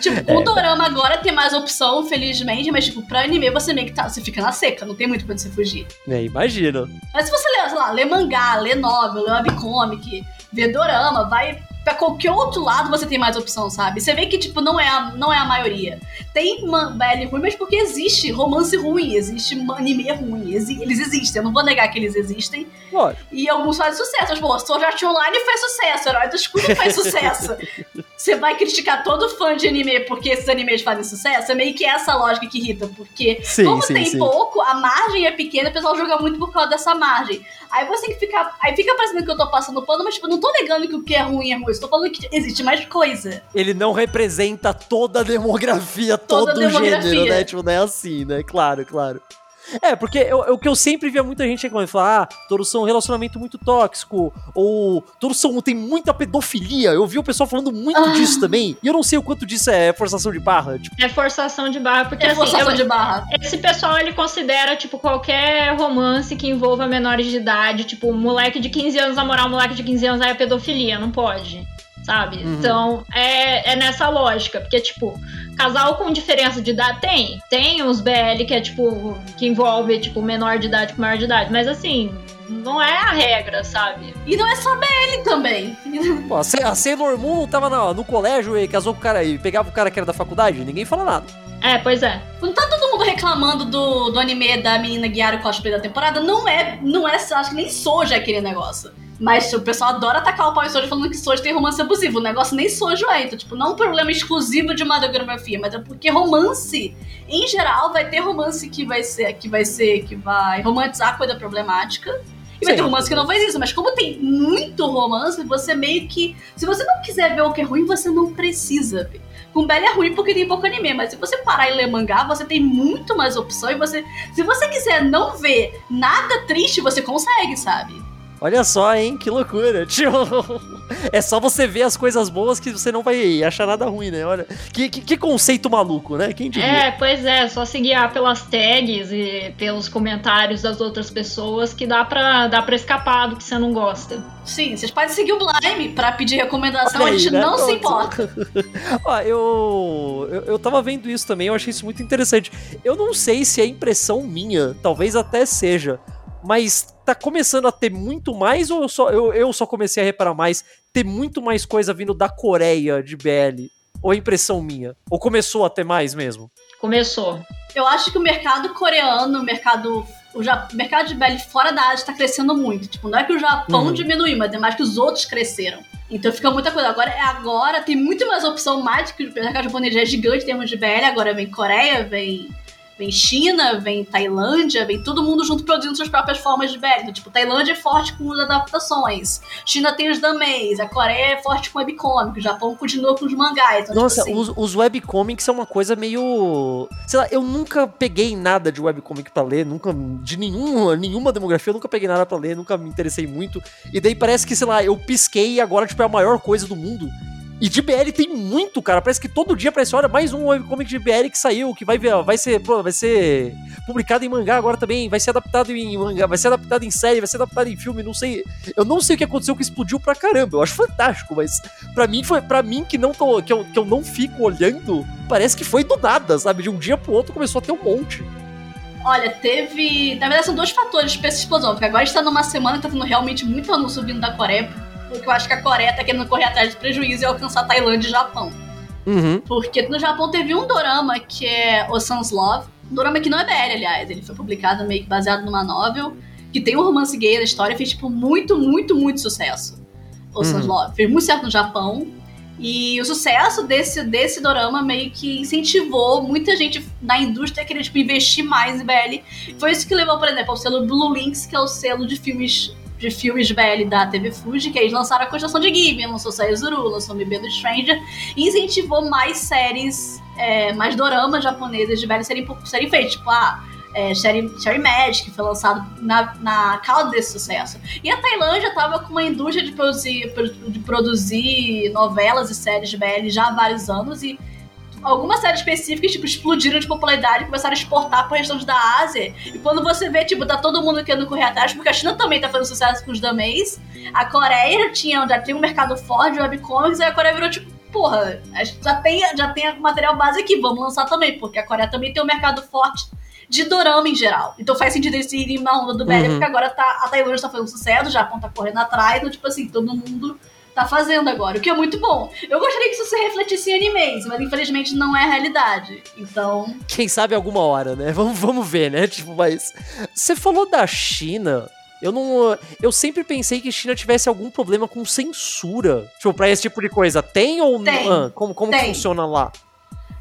Tipo, o dorama agora tem mais opção, felizmente, mas, tipo, pra anime você meio que tá. Você fica na seca, não tem muito pra onde você fugir. É, imagino. Mas se você ler, sei lá, ler mangá, ler novel, ler webcomic, ver dorama, vai pra qualquer outro lado você tem mais opção, sabe? Você vê que, tipo, não é a, não é a maioria. Tem BL ruim, mas porque existe romance ruim, existe anime ruim. exi- eles existem, eu não vou negar que eles existem. Lógico. E alguns fazem sucesso. Mas, pô, Sword Art Online faz sucesso, Herói do Escudo faz sucesso. Você vai criticar todo fã de anime porque esses animes fazem sucesso? É meio que essa lógica que irrita, porque Sim, como sim, tem sim. pouco, a margem é pequena, o pessoal joga muito por causa dessa margem. Aí você tem que ficar. Aí fica parecendo que eu tô passando pano, mas tipo, não tô negando que o que é ruim é ruim. Tô falando que existe mais coisa. Ele não representa toda a demografia, Toda todo a o gênero, demografia. né? Tipo, não é assim, né? Claro, claro. É, porque eu- eu- o que eu sempre via muita gente reclamando, falar, ah, todos são um relacionamento muito tóxico, ou todos são, tem muita pedofilia. Eu vi o pessoal falando muito Ah. disso também, e eu não sei o quanto disso é forçação de barra. Tipo, É forçação de barra, porque É assim, forçação eu- de barra. esse pessoal ele considera, tipo, qualquer romance que envolva menores de idade, tipo, um moleque de 15 anos namorar um moleque de 15 anos aí é pedofilia, não pode. Sabe? Uhum. Então, é, é nessa lógica. Porque, tipo, casal com diferença de idade tem. Tem os BL que é, tipo, que envolve, tipo, menor de idade com maior de idade. Mas, assim, não é a regra, sabe? E não é só BL também. pô, a a Sailor Moon tava na- no colégio e casou com o cara e pegava o cara que era da faculdade, ninguém fala nada. É, pois é. Não tá todo mundo reclamando do, do anime da menina guiar o cosplay da temporada? Não é, não é, acho que nem Soja aquele negócio. Mas o pessoal adora atacar o pau em falando que Soja tem romance abusivo. O negócio nem Soja é. Então, tipo, não é um problema exclusivo de madografia, mas é porque romance, em geral, vai ter romance que vai ser, que vai ser, que vai romantizar coisa problemática. E vai ter romance que não faz isso, mas como tem muito romance, você meio que. Se você não quiser ver o que é ruim, você não precisa ver. Com Belle é ruim porque tem pouco anime, mas se você parar e ler mangá, você tem muito mais opção e você. Se você quiser não ver nada triste, você consegue, sabe? Olha só, hein? Que loucura. Tio. É só você ver as coisas boas que você não vai achar nada ruim, né? Olha, que, que, que conceito maluco, né? Quem diria? É, pois é, só se guiar pelas tags e pelos comentários das outras pessoas que dá pra, dá pra escapar do que você não gosta. Sim, vocês podem seguir o Blime pra pedir recomendação, Olha a gente aí, né? não se Pronto. importa. Ó, eu, eu. Eu tava vendo isso também, eu achei isso muito interessante. Eu não sei se é impressão minha, talvez até seja, mas tá começando a ter muito mais, ou eu só, eu, eu só comecei a reparar mais, ter muito mais coisa vindo da Coreia de BL? Ou é impressão minha? Ou começou a ter mais mesmo? Começou. Eu acho que o mercado coreano, o mercado. O ja- mercado de BL fora da Ásia tá crescendo muito. Tipo, não é que o Japão Uhum. diminuiu, mas é mais que os outros cresceram. Então fica muita coisa. Agora é agora, tem muito mais opção, mais que o mercado japonês já é gigante em termos de BL. Agora vem Coreia, vem, vem China, vem Tailândia, vem todo mundo junto produzindo suas próprias formas de BL. Então, tipo, Tailândia é forte com as adaptações. China tem os dameis, a Coreia é forte com webcomic, o Japão continua com os mangás. Então, Nossa, tipo assim, os, os webcomics são uma coisa meio. Sei lá, eu nunca peguei nada de webcomic pra ler, nunca. De nenhuma, nenhuma demografia, eu nunca peguei nada pra ler, nunca me interessei muito. E daí parece que, sei lá, eu pisquei e agora, tipo, é a maior coisa do mundo. E de BL tem muito, cara. Parece que todo dia aparece, olha, mais um webcomic de BL que saiu, que vai, vai ser, pô, vai ser publicado em mangá agora também, vai ser adaptado em mangá, vai ser adaptado em série, vai ser adaptado em filme, não sei. Eu não sei o que aconteceu que explodiu pra caramba. Eu acho fantástico, mas Pra mim, foi para mim que não tô, que eu, que eu não fico olhando, parece que foi do nada, sabe? De um dia pro outro começou a ter um monte. Olha, teve. Na verdade, são dois fatores pra essa explosão. Porque agora a gente tá numa semana que tá tendo realmente muito anúncio vindo da Coreia. Porque eu acho que a Coreia tá querendo correr atrás de prejuízo e alcançar Tailândia e Japão. Uhum. Porque no Japão teve um dorama que é O Sun's Love. Um dorama que não é BL, aliás. Ele foi publicado meio que baseado numa novel. Que tem um romance gay na história. Fez, tipo, muito, muito, muito sucesso. O Uhum. Love. Fez muito certo no Japão. E o sucesso desse, desse dorama meio que incentivou muita gente na indústria a querer tipo, investir mais em BL. Foi isso que levou, por exemplo, ao selo Blue Links, que é o selo de filmes de filmes BL da TV Fuji, que eles lançaram a continuação de Given, lançou Saizuru, lançou Mibê do Stranger, e incentivou mais séries, é, mais doramas japoneses de BL serem, serem feitos. Tipo, ah, é, Sherry, Sherry Magic, que foi lançado na, na causa desse sucesso. E a Tailândia tava com uma indústria de produzir, de produzir novelas e séries de BL já há vários anos e algumas séries específicas, tipo, explodiram de popularidade, começaram a exportar pro restante da Ásia. E quando você vê, tipo, tá todo mundo querendo correr atrás, porque a China também tá fazendo sucesso com os dameis. A Coreia tinha, já tinha um mercado forte de webcomics, e a Coreia virou, tipo, porra, já tem, já tem material base aqui, vamos lançar também, porque a Coreia também tem um mercado forte de dorama em geral. Então faz sentido eles irem na onda do BL, Uhum. porque agora tá, a Tailândia tá fazendo sucesso, o Japão tá correndo atrás, então, tipo assim, todo mundo tá fazendo agora, o que é muito bom. Eu gostaria que isso se refletisse em animes, mas infelizmente não é a realidade. Então, Quem sabe alguma hora, né? Vamos, vamos ver, né? Tipo, mas. Você falou da China. Eu não. Eu sempre pensei que China tivesse algum problema com censura. Tipo, pra esse tipo de coisa. Tem ou não? Ah, como como Tem. funciona lá?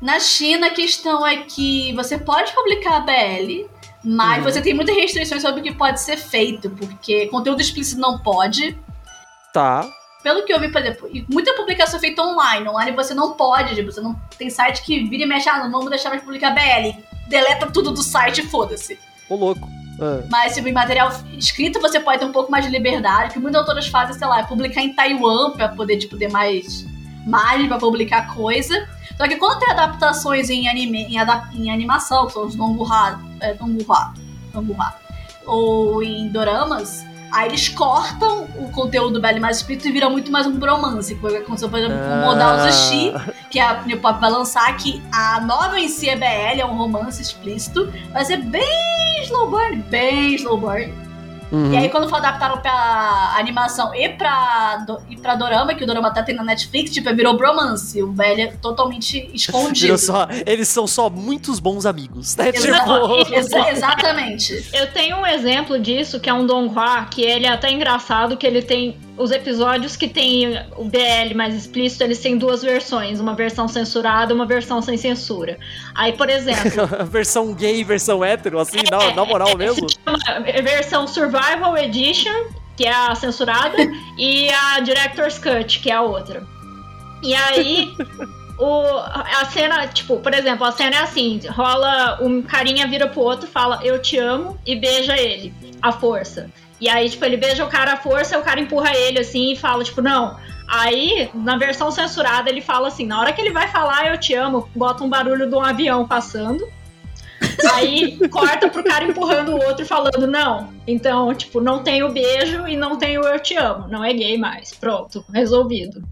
na China a questão é que você pode publicar a BL, mas Uhum. você tem muitas restrições sobre o que pode ser feito, porque conteúdo explícito não pode. Tá. Pelo que eu vi, por exemplo, muita publicação é feita online. Online você não pode, tipo, você não tem site que vira e mexe, ah, não vamos deixar mais publicar BL. Deleta tudo do site e foda-se. Ô, louco. Ah. Mas, tipo, em material escrito você pode ter um pouco mais de liberdade. O que muitas autoras fazem, sei lá, é publicar em Taiwan pra poder, tipo, ter mais margem pra publicar coisa. Só que quando tem adaptações em anime, em, adap- em animação, que são os donghua, é, donghua, ou em doramas, aí eles cortam o conteúdo BL mais explícito e vira muito mais um bromance. Foi o que aconteceu, por exemplo, com o Modal Zushi, que a New Pop vai lançar, que a novel em si é BL, é um romance explícito, mas é bem slow burn, bem slow burn. Uhum. E aí, quando for adaptaram pra animação e pra, do, e pra Dorama, que o Dorama tá tendo na Netflix, tipo, virou bromance. O velho é totalmente escondido. Só, eles são só muitos bons amigos, né? Exa- Tipo. exa- exatamente. Eu tenho um exemplo disso, que é um Donghua, que ele é até engraçado, que ele tem os episódios que tem o BL mais explícito, eles têm duas versões, uma versão censurada e uma versão sem censura. Aí, por exemplo, versão gay, versão hétero, assim, na, na moral mesmo. a versão Survival Edition, que é a censurada, e a Director's Cut, que é a outra. E aí, o, a cena, tipo, por exemplo, a cena é assim: rola um carinha vira pro outro, fala eu te amo e beija ele, à força. E aí, tipo, ele beija o cara à força e o cara empurra ele assim e fala, tipo, não. Aí, na versão censurada, ele fala assim: na hora que ele vai falar eu te amo, bota um barulho de um avião passando. Aí corta pro cara empurrando o outro e falando não. Então, tipo, não tem o beijo e não tem o eu te amo. Não é gay mais. Pronto, resolvido.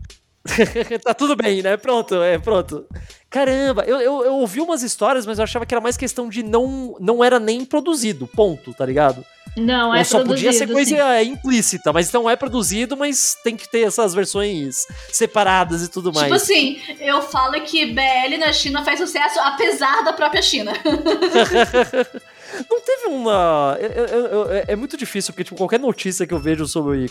tá tudo bem, né? Pronto, é, pronto. Caramba, eu, eu, eu ouvi umas histórias, mas eu achava que era mais questão de não, não era nem produzido, ponto, tá ligado? Não, é Ou só podia ser produzido, coisa sim. implícita, mas então é produzido, mas tem que ter essas versões separadas e tudo mais. Tipo assim, eu falo que BL na China faz sucesso apesar da própria China. Não teve uma. eu- é- é muito difícil, porque tipo, qualquer notícia que eu vejo sobre.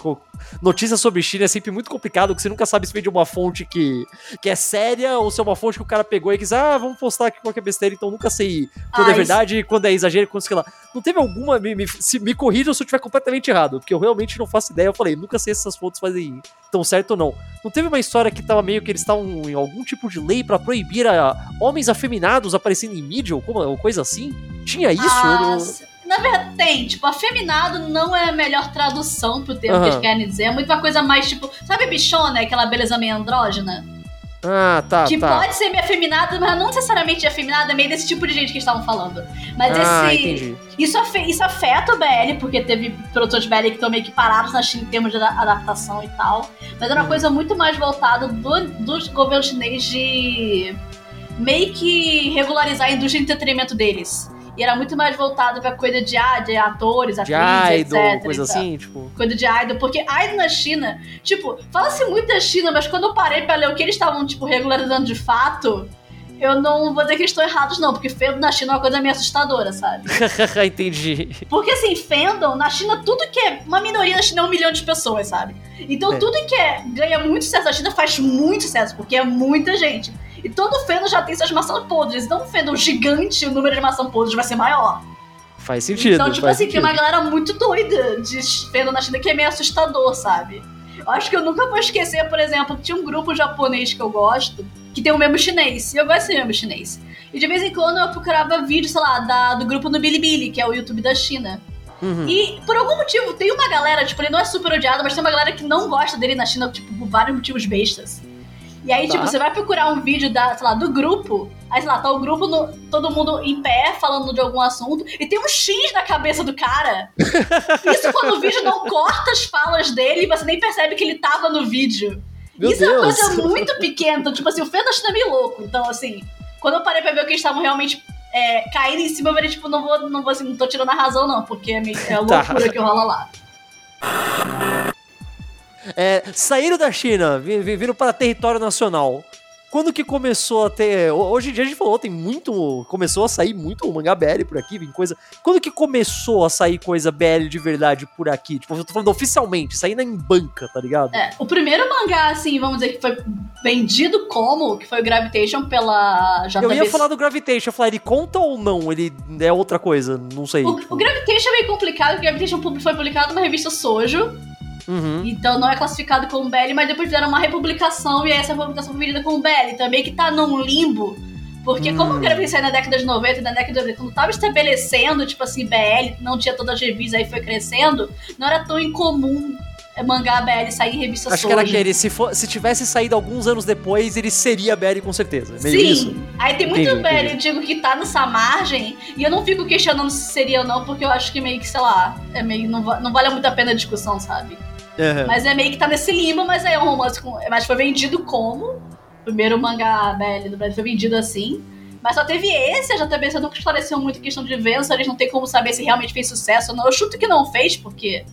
Notícia sobre China é sempre muito complicado, porque você nunca sabe se vem de uma fonte que, que é séria ou se é uma fonte que o cara pegou e quis, ah, vamos postar aqui qualquer besteira, então nunca sei quando Ah, é verdade, quando é exagero, quando sei lá. Não teve alguma. Me, me, se, me corrijam se eu estiver completamente errado, porque eu realmente não faço ideia. Eu falei, nunca sei se essas fontes fazem tão certo ou não. Não teve uma história que tava meio que eles estavam em algum tipo de lei pra proibir a, homens afeminados aparecendo em mídia ou como- ou coisa assim? Tinha isso? Ah, S- Na verdade, tem. Tipo, afeminado não é a melhor tradução pro termo que eles querem dizer. É muito uma coisa mais, tipo... Sabe bichona, aquela beleza meio andrógena? Ah, tá, que tá. pode ser meio afeminada, mas não necessariamente afeminada. É meio desse tipo de gente que estavam falando. Mas ah, esse... entendi. Isso, afe- isso afeta o BL, porque teve produtores BL que estão meio que parados na China em termos de ada- adaptação e tal. Mas era uma coisa muito mais voltada do, do governo chinês de meio que regularizar a indústria de entretenimento deles. E era muito mais voltado pra coisa de, ah, de atores, De atrizes, idol, etc. coisa assim, tipo. Coisa de idol, porque idol na China, tipo, fala-se muito da China, mas quando eu parei pra ler o que eles estavam, tipo, regularizando de fato, eu não vou dizer que eles estão errados, não, porque fandom na China é uma coisa meio assustadora, sabe? entendi. Porque assim, fandom, na China, tudo que é. Uma minoria na China é um milhão de pessoas, sabe? Então É. tudo que é, ganha muito sucesso na China faz muito sucesso, porque é muita gente. E todo fandom já tem suas maçãs podres. Então um fandom gigante, o número de maçãs podres vai ser maior. Faz sentido. então, tipo assim, tem sentido. uma galera muito doida de fandom na China que é meio assustador, sabe? Eu acho que eu nunca vou esquecer, por exemplo, que tinha um grupo japonês que eu gosto, que tem o mesmo chinês. E eu gosto desse mesmo chinês. E de vez em quando eu procurava vídeo, sei lá, da- do grupo no Bilibili, que é o YouTube da China. Uhum. E por algum motivo, tem uma galera, tipo, ele não é super odiado, mas tem uma galera que não gosta dele na China, tipo, por vários motivos bestas. E aí, Tá. tipo, você vai procurar um vídeo da, sei lá, do grupo. Aí, sei lá, tá o grupo, no- todo mundo em pé, falando de algum assunto. E tem um X na cabeça do cara. Isso quando o vídeo não corta as falas dele você nem percebe que ele tava no vídeo. Meu Isso é uma Deus. coisa muito pequena. Então, tipo assim, o Fernando é meio louco. Então, assim, quando eu parei pra ver o que eles estavam realmente é, caindo em cima, eu falei, tipo, não vou, não vou assim, não tô tirando a razão, não, porque é, meio, é a Tá. loucura que rola lá. É, saíram da China, vi- vi- viram para território nacional. Quando que começou a ter. ho- Hoje em dia a gente falou, tem muito. Começou a sair muito mangá BL por aqui, vem coisa. Quando que começou a sair coisa BL de verdade por aqui? Tipo, eu tô falando oficialmente, saindo em banca, tá ligado? É, o primeiro mangá, assim, vamos dizer que foi vendido como, que foi o Gravitation pela JBC. Eu ia falar do Gravitation, eu falar, ele conta ou não? Ele é outra coisa, não sei. O, tipo. o Gravitation é meio complicado, porque o Gravitation foi publicado numa revista Sojo, Uhum. então não é classificado como BL, mas depois fizeram uma republicação e essa republicação foi vendida como BL. Então meio que tá num limbo, porque como Hum. o Gravitation saiu na década de 90 e na década de 90, quando tava estabelecendo, tipo assim, BL, não tinha todas as revistas, aí foi crescendo, não era tão incomum é, mangá BL sair em revista Acho que era aquele, se, for, se tivesse saído alguns anos depois, ele seria BL com certeza. Meio Sim. isso. Aí tem muito Entendi, BL entendi. antigo que tá nessa margem, e eu não fico questionando se seria ou não, porque eu acho que meio que, sei lá, é meio, não, não vale muito a pena a discussão, sabe? Aham. Mas é meio que tá nesse limbo, mas é um romance com. Mas foi vendido como? O primeiro mangá BL do Brasil foi vendido assim. Mas só teve esse, a JBC nunca esclareceu muito a questão de vendas, eles não tem como saber se realmente fez sucesso ou não. Eu chuto que não fez, porque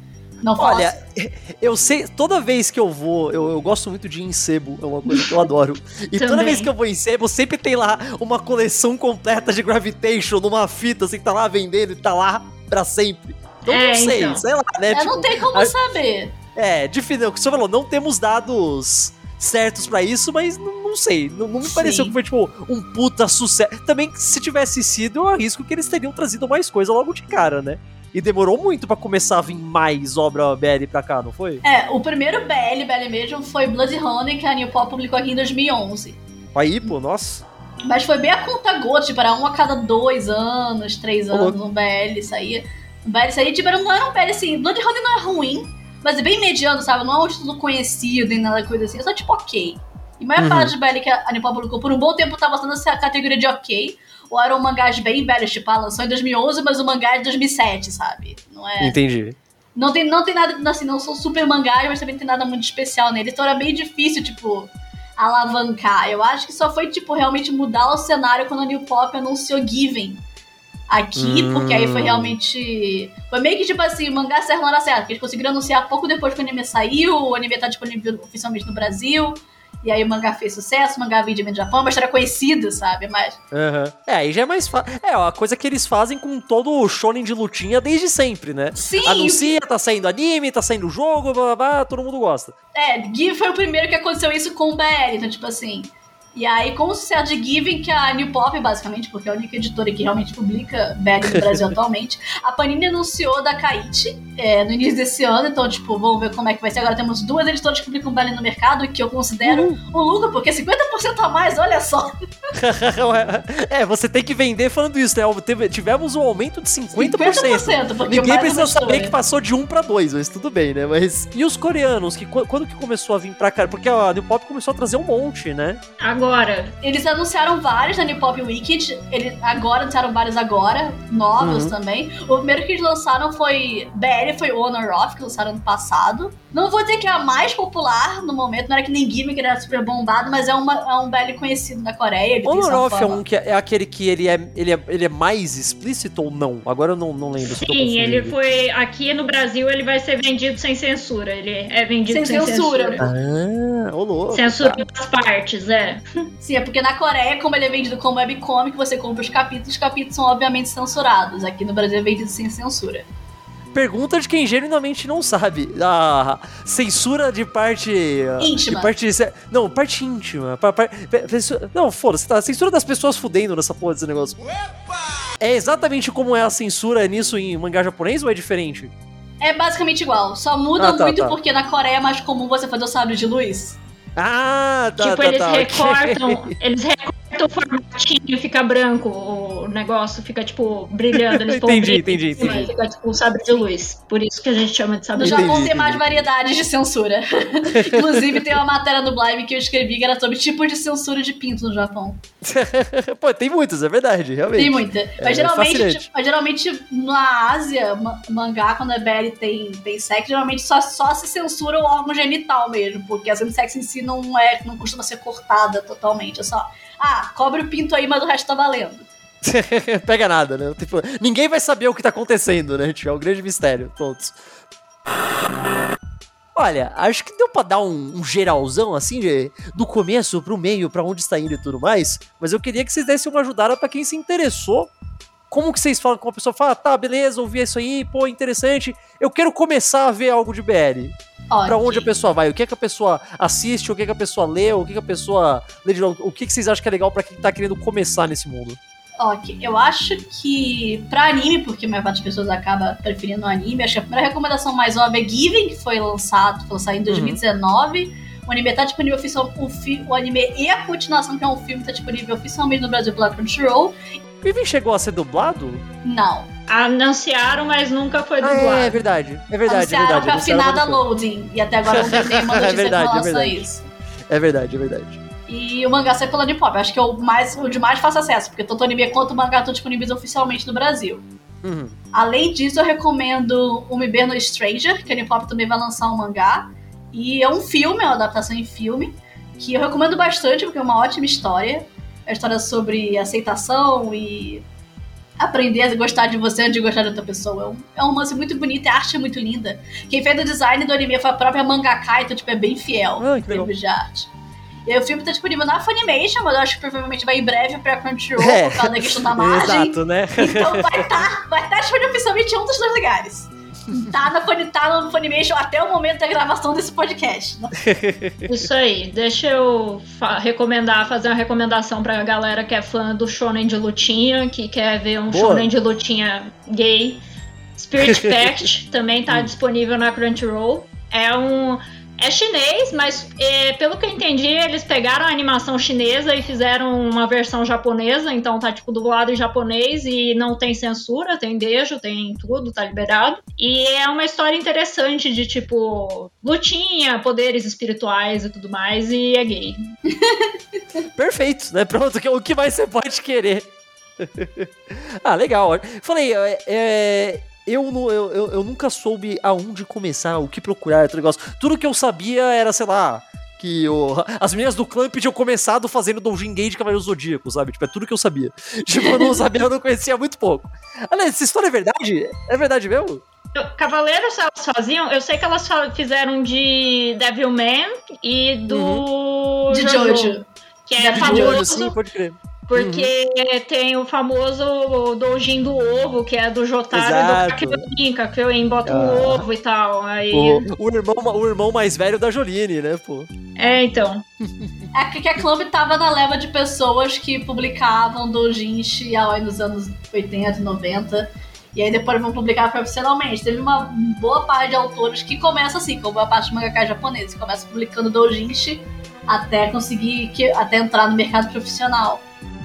não fala Olha, eu sei, toda vez que eu vou, eu, eu gosto muito de ir em sebo, é uma coisa que eu adoro. E toda vez que eu vou em sebo, sempre tem lá uma coleção completa de Gravitation numa fita, assim, que tá lá vendendo e tá lá pra sempre. Então É, não sei, então. sei lá, né? É, tipo, não tem como a- saber. É, difícil, o que você falou, não temos dados certos pra isso, mas não, não sei, não, não me Sim. pareceu que foi, tipo, um puta sucesso. Também, se tivesse sido, eu arrisco que eles teriam trazido mais coisa logo de cara, né? E demorou muito pra começar a vir mais obra BL pra cá, não foi? É, o primeiro BL, BL mesmo, foi Blood Honey, que a New Pop publicou aqui em 2011. Aí, pô, nossa. Mas foi bem a conta gota, tipo, era um a cada dois anos, três anos, um BL saía. Um BL saía, tipo, não era um BL assim, Blood Honey não é ruim, mas é bem mediano, sabe? Não é um título conhecido nem nada coisa assim, é só tipo ok. E a maior Uhum. parte de BL que a Nippon publicou por um bom tempo tava bastando essa categoria de ok, ou eram mangás bem velhos, tipo, ah, lançou em 2011, mas o mangá é de 2007, sabe? Não é... Entendi. Não tem, não tem nada, assim, não são super mangás, mas também não tem nada muito especial nele. Então era bem difícil, tipo, alavancar. Eu acho que só foi, tipo, realmente mudar o cenário quando a New Pop anunciou Given aqui, Hum. porque aí foi realmente. Foi meio que tipo assim, o mangá certo na hora certa, porque eles conseguiram anunciar pouco depois que o anime saiu, o anime tá disponível oficialmente no Brasil. E aí o mangá fez sucesso, o mangá veio no Japão, uma história conhecida, sabe? Mas Aham. É, aí já é mais fácil. É, ó, a coisa que eles fazem com todo o shonen de lutinha desde sempre, né? sim, Anuncia, tá saindo anime, tá saindo jogo, blá, blá, blá, todo mundo gosta. É, Give foi o primeiro que aconteceu isso com o BL, então, tipo assim. E aí, com o sucesso de Given, que a New Pop, basicamente, porque é a única editora que realmente publica BL no Brasil atualmente, a Panini anunciou da Kaichi é, no início desse ano, então, tipo, vamos ver como é que vai ser. Agora temos duas editoras que publicam BL no mercado, que eu considero um lucro, porque 50% a mais, olha só. é, você tem que vender falando isso, né? Tivemos um aumento de 50%. 50%, porque Ninguém precisa saber que passou de 1 pra 2, mas tudo bem, né? Mas. E os coreanos? Que, qu- quando que começou a vir pra cá? Porque a New Pop começou a trazer um monte, né? Agora, Eles anunciaram vários na New Pop Wicked. Eles agora anunciaram vários agora, novos Uhum. também. O primeiro que eles lançaram foi BL, foi Honor Off, que lançaram ano passado. Não vou dizer que é a mais popular no momento, não era que nem Gimme, que era super bombado, mas é, uma, é um BL conhecido na Coreia. Honor Off é um que é, é aquele que ele é, ele, é, ele é mais explícito ou não? Agora eu não, não lembro se eu tô sim, ele foi. Aqui no Brasil ele vai ser vendido sem censura. Ele é vendido Sem sem, censura. censura. Ah, ô louco. Censura tá. das partes, é. Sim, é porque na Coreia, como ele é vendido como webcomic, você compra os capítulos, os capítulos são obviamente censurados. Aqui no Brasil é vendido sem censura. Pergunta de quem genuinamente não sabe. A censura de parte. Íntima. De parte. Não, parte íntima. Pa- pa- Não, foda-se, tá? Censura das pessoas fudendo nessa porra desse negócio. É exatamente como é a censura nisso em mangá japonês ou é diferente? É basicamente igual, só muda Ah, tá, muito tá. porque na Coreia é mais comum você fazer o sabre de luz. Ah, tá, tipo, tá, eles tá. recortam. Eles recortam o formatinho e fica branco o, negócio fica, tipo, brilhando. Eles entendi, entendi, entendi. Fica, tipo, um sabre de luz. Por isso que a gente chama de sabre de luz. No Japão tem mais variedades de censura. Inclusive, tem uma matéria no Blime que eu escrevi que era sobre tipos de censura de pinto no Japão. Pô, tem muitos, é verdade, realmente. Tem muita. Mas, É, geralmente, tipo, mas geralmente na Ásia, mangá, quando a BL tem, tem sexo, geralmente só, só se censura o órgão genital mesmo, porque a sexo em si não, é, não costuma ser cortada totalmente. É só, ah, cobre o pinto aí, mas o resto tá valendo. Pega nada, né? Tipo, ninguém vai saber o que tá acontecendo, né? Tipo, é um grande mistério. Todos. Olha, acho que deu pra dar um, um geralzão, assim, de, do começo pro meio, pra onde está indo e tudo mais. Mas eu queria que vocês dessem uma ajudada para quem se interessou. Como que vocês falam com a pessoa fala, tá, beleza, ouvi isso aí, pô, interessante. Eu quero começar a ver algo de BL. Okay. Pra onde a pessoa vai? O que é que a pessoa assiste? O que é que a pessoa lê? O que é que a pessoa lê de O que, é que vocês acham que é legal para quem tá querendo começar nesse mundo? Ok, eu acho que pra anime, porque a maior parte das pessoas acaba preferindo o anime, acho que a primeira recomendação mais óbvia é Given, que foi lançado, foi lançado em 2019. Uhum. O anime tá disponível oficial, o, fi, o anime e a continuação, que é um filme, tá disponível oficialmente no Brasil pela Crunchyroll. Given chegou a ser dublado? Não. Anunciaram, mas nunca foi dublado. Ah, é, é, verdade, é verdade. Anunciaram é verdade. pra afinada loading, e até agora não tem nenhuma notícia é verdade, é verdade. isso. É verdade, é verdade. E o mangá sai pela Nippop. Acho que é o, mais, o de mais fácil acesso, porque tanto o anime quanto o mangá estão disponíveis oficialmente no Brasil. Uhum. Além disso, eu recomendo o Miber no Stranger, que a Nippop também vai lançar um mangá. E é um filme, é uma adaptação em filme, que eu recomendo bastante, porque é uma ótima história. A história sobre aceitação e aprender a gostar de você antes de gostar de outra pessoa. É um, é um romance muito bonito a arte é muito linda. Quem fez o design do anime foi a própria mangaka, então tipo, é bem fiel ah, em termos de arte. E o filme tá disponível na Funimation, mas eu acho que provavelmente vai em breve pra Crunchyroll É. por causa da questão da margem. Exato, né? Então vai estar vai tá disponível oficialmente em um dos dois lugares. Tá, na, tá no Funimation até o momento da gravação desse podcast. né? Isso aí. Deixa eu fa- recomendar, fazer uma recomendação pra galera que é fã do shonen de lutinha, que quer ver um Boa. shonen de lutinha gay. Spirit Pact também tá disponível na Crunchyroll. É um é chinês, mas é, pelo que eu entendi, eles pegaram a animação chinesa e fizeram uma versão japonesa, então tá tipo dublado em japonês e não tem censura, tem beijo, tem tudo, tá liberado. E é uma história interessante de tipo lutinha, poderes espirituais e tudo mais, e é gay. Perfeito, né? Pronto, o que mais você pode querer? ah, legal. Falei, é, é, eu, nu- eu, eu, eu nunca soube aonde começar, o que procurar, todo negócio. Tudo que eu sabia era, sei lá, que o, as meninas do clã tinham começado fazendo Doujin Gay de Cavaleiro Zodíaco, sabe? Tipo, é tudo que eu sabia. Tipo, eu não sabia, eu não conhecia muito pouco. Aliás, essa história é verdade? É verdade mesmo? Cavaleiros elas faziam, eu sei que elas fizeram de Devilman e do De Jojo. que é De famoso Jojo, sim, pode crer. Porque tem o famoso Doujin do ovo, que é do Jotaro e do Kakyoin, Kakyoin bota Ah. o ovo e tal. Aí, O, o, irmão, o irmão mais velho da Joline, né, pô? É, então. É que a Club tava na leva de pessoas que publicavam doujins yaoi nos anos 80 e 90. E aí depois vão publicar profissionalmente. Teve uma boa parte de autores que começa assim, como a parte de mangaka japonês, que começa publicando doujins até conseguir que, até entrar no mercado profissional.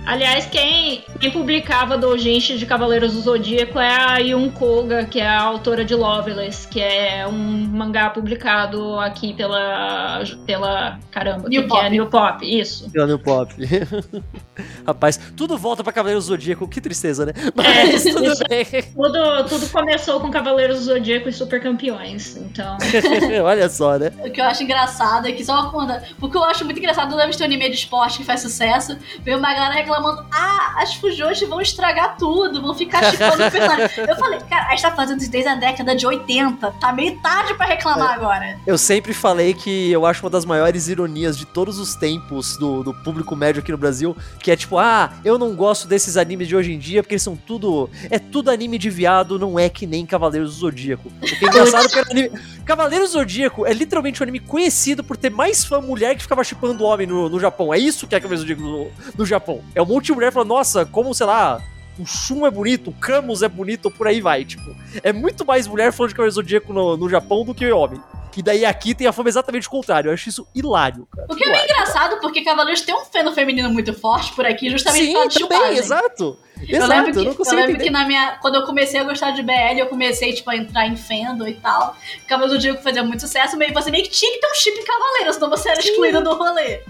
Aliás, quem, quem publicava doujinshi de Cavaleiros do Zodíaco é a Yun Koga, que é a autora de Loveless, que é um mangá publicado aqui pela. pela. caramba, New que, Pop. que é New Pop, isso. Pela New Pop. Rapaz, tudo volta pra Cavaleiro Zodíaco, que tristeza, né? Mas tudo É, isso. bem. Tudo, tudo começou com Cavaleiros do Zodíaco e Super Campeões. Então. Olha só, né? O que eu acho engraçado é que só quando. Porque eu acho muito engraçado vez que tem um anime de esporte que faz sucesso, vem uma galera reclamando: ah, as Fujoshi vão estragar tudo, vão ficar chipando o personagem. Eu falei, cara, a gente tá fazendo isso desde a década de 80. Tá meio tarde pra reclamar agora. Eu sempre falei que eu acho uma das maiores ironias de todos os tempos do, do público médio aqui no Brasil, que é tipo, ah, eu não gosto desses animes de hoje em dia porque eles são tudo. É tudo anime de viado, não é que nem Cavaleiros do Zodíaco. O que é engraçado é que era anime. Cavaleiros do Zodíaco é literalmente um anime conhecido por ter mais fã mulher que ficava chipando homem no, no Japão. É isso que é Cavaleiros do Zodíaco no, no Japão. É um monte de mulher falando, nossa, como, sei lá. O Shun é bonito, o Camus é bonito, por aí vai, tipo. É muito mais mulher falando de Cavaleiros do Zodíaco no, no Japão do que homem. E daí aqui tem a fama exatamente o contrário. Eu acho isso hilário, cara. O que é meio engraçado, porque Cavaleiros tem um feno feminino muito forte por aqui, justamente Sim, por causa de também, chupagem. exato. Eu Exato, lembro, que, eu não eu consigo lembro entender. que na minha. Quando eu comecei a gostar de BL, eu comecei, tipo, a entrar em fandom e tal. Cavaleiros do Zodíaco fazia muito sucesso, meio você meio que tinha que ter um chip cavaleiro, senão você era excluída do rolê.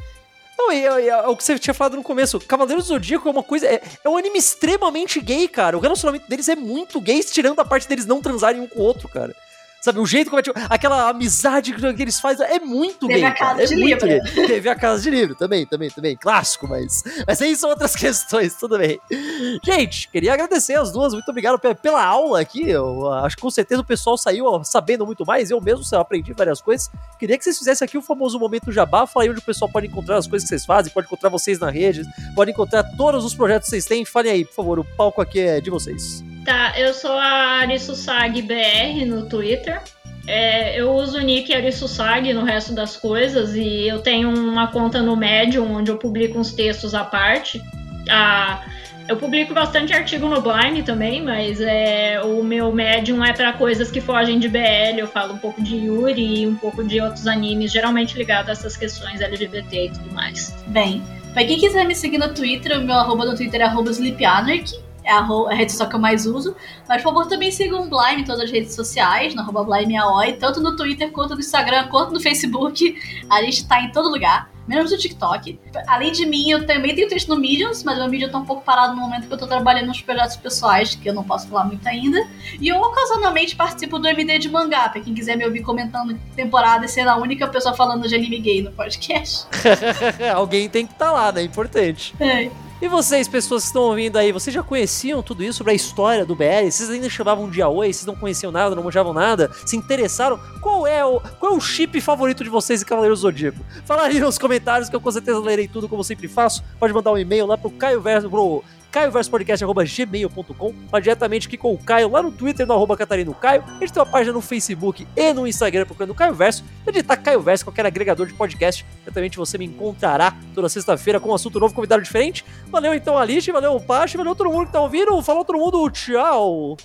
Não, e, e- é o que você tinha falado no começo, Cavaleiros do Zodíaco é uma coisa. É, é um anime extremamente gay, cara. O relacionamento deles é muito gay, tirando a parte deles não transarem um com o outro, cara. Sabe, o jeito como é tipo, aquela amizade que eles fazem é muito Teve gay. a casa cara. é muito livro. gay. Teve a casa de livro também, também, também. Clássico, mas. Mas aí são outras questões, tudo bem. Gente, queria agradecer as duas. Muito obrigado pe- pela aula aqui. Eu acho que com certeza o pessoal saiu sabendo muito mais. Eu mesmo eu aprendi várias coisas. Queria que vocês fizessem aqui o famoso momento jabá. Fala aí onde o pessoal pode encontrar as coisas que vocês fazem, pode encontrar vocês na rede, pode encontrar todos os projetos que vocês têm. Falem aí, por favor, o palco aqui é de vocês. Tá, eu sou a Arissusag BR no Twitter. É, eu uso o nick Arissusag no resto das coisas e eu tenho uma conta no Medium onde eu publico uns textos à parte. Ah, eu publico bastante artigo no Blind também, mas é, o meu Medium é para coisas que fogem de BL. Eu falo um pouco de Yuri e um pouco de outros animes, geralmente ligados a essas questões LGBT e tudo mais. Bem, pra quem quiser me seguir no Twitter, o meu arroba no Twitter é arroba sleepanarchy. É a, ro- a rede social que eu mais uso. Mas, por favor, também sigam o Blime em todas as redes sociais, no arroba BlimeAoi, tanto no Twitter, quanto no Instagram, quanto no Facebook. A gente tá em todo lugar, menos no TikTok. Além de mim, eu também tenho texto no Mediums, mas o meu Medium tá um pouco parado no momento que eu tô trabalhando nos projetos pessoais, que eu não posso falar muito ainda. E eu ocasionalmente participo do MD de mangá, pra quem quiser me ouvir comentando temporada e ser a única pessoa falando de anime gay no podcast. Alguém tem que estar lá, né? Importante. É. E vocês, pessoas que estão ouvindo aí, vocês já conheciam tudo isso sobre a história do BL? Vocês ainda chamavam de Aoi? Vocês não conheciam nada, não manjavam nada? Se interessaram? Qual é o, qual é o chip favorito de vocês em Cavaleiros do Zodíaco? Fala aí nos comentários que eu com certeza lerei tudo como sempre faço. Pode mandar um e-mail lá pro Caio Verso, pro caioverspodcast.gmail.com Fala diretamente aqui com o Caio lá no Twitter, no arroba Catarino Caio. A gente tem uma página no Facebook e no Instagram procurando Caio Verso. Pode digitar Caio Verso, qualquer agregador de podcast. Certamente você me encontrará toda sexta-feira com um assunto novo, convidado diferente. Valeu então, Alice, valeu o Pache, valeu todo mundo que tá ouvindo. Falou todo mundo, tchau!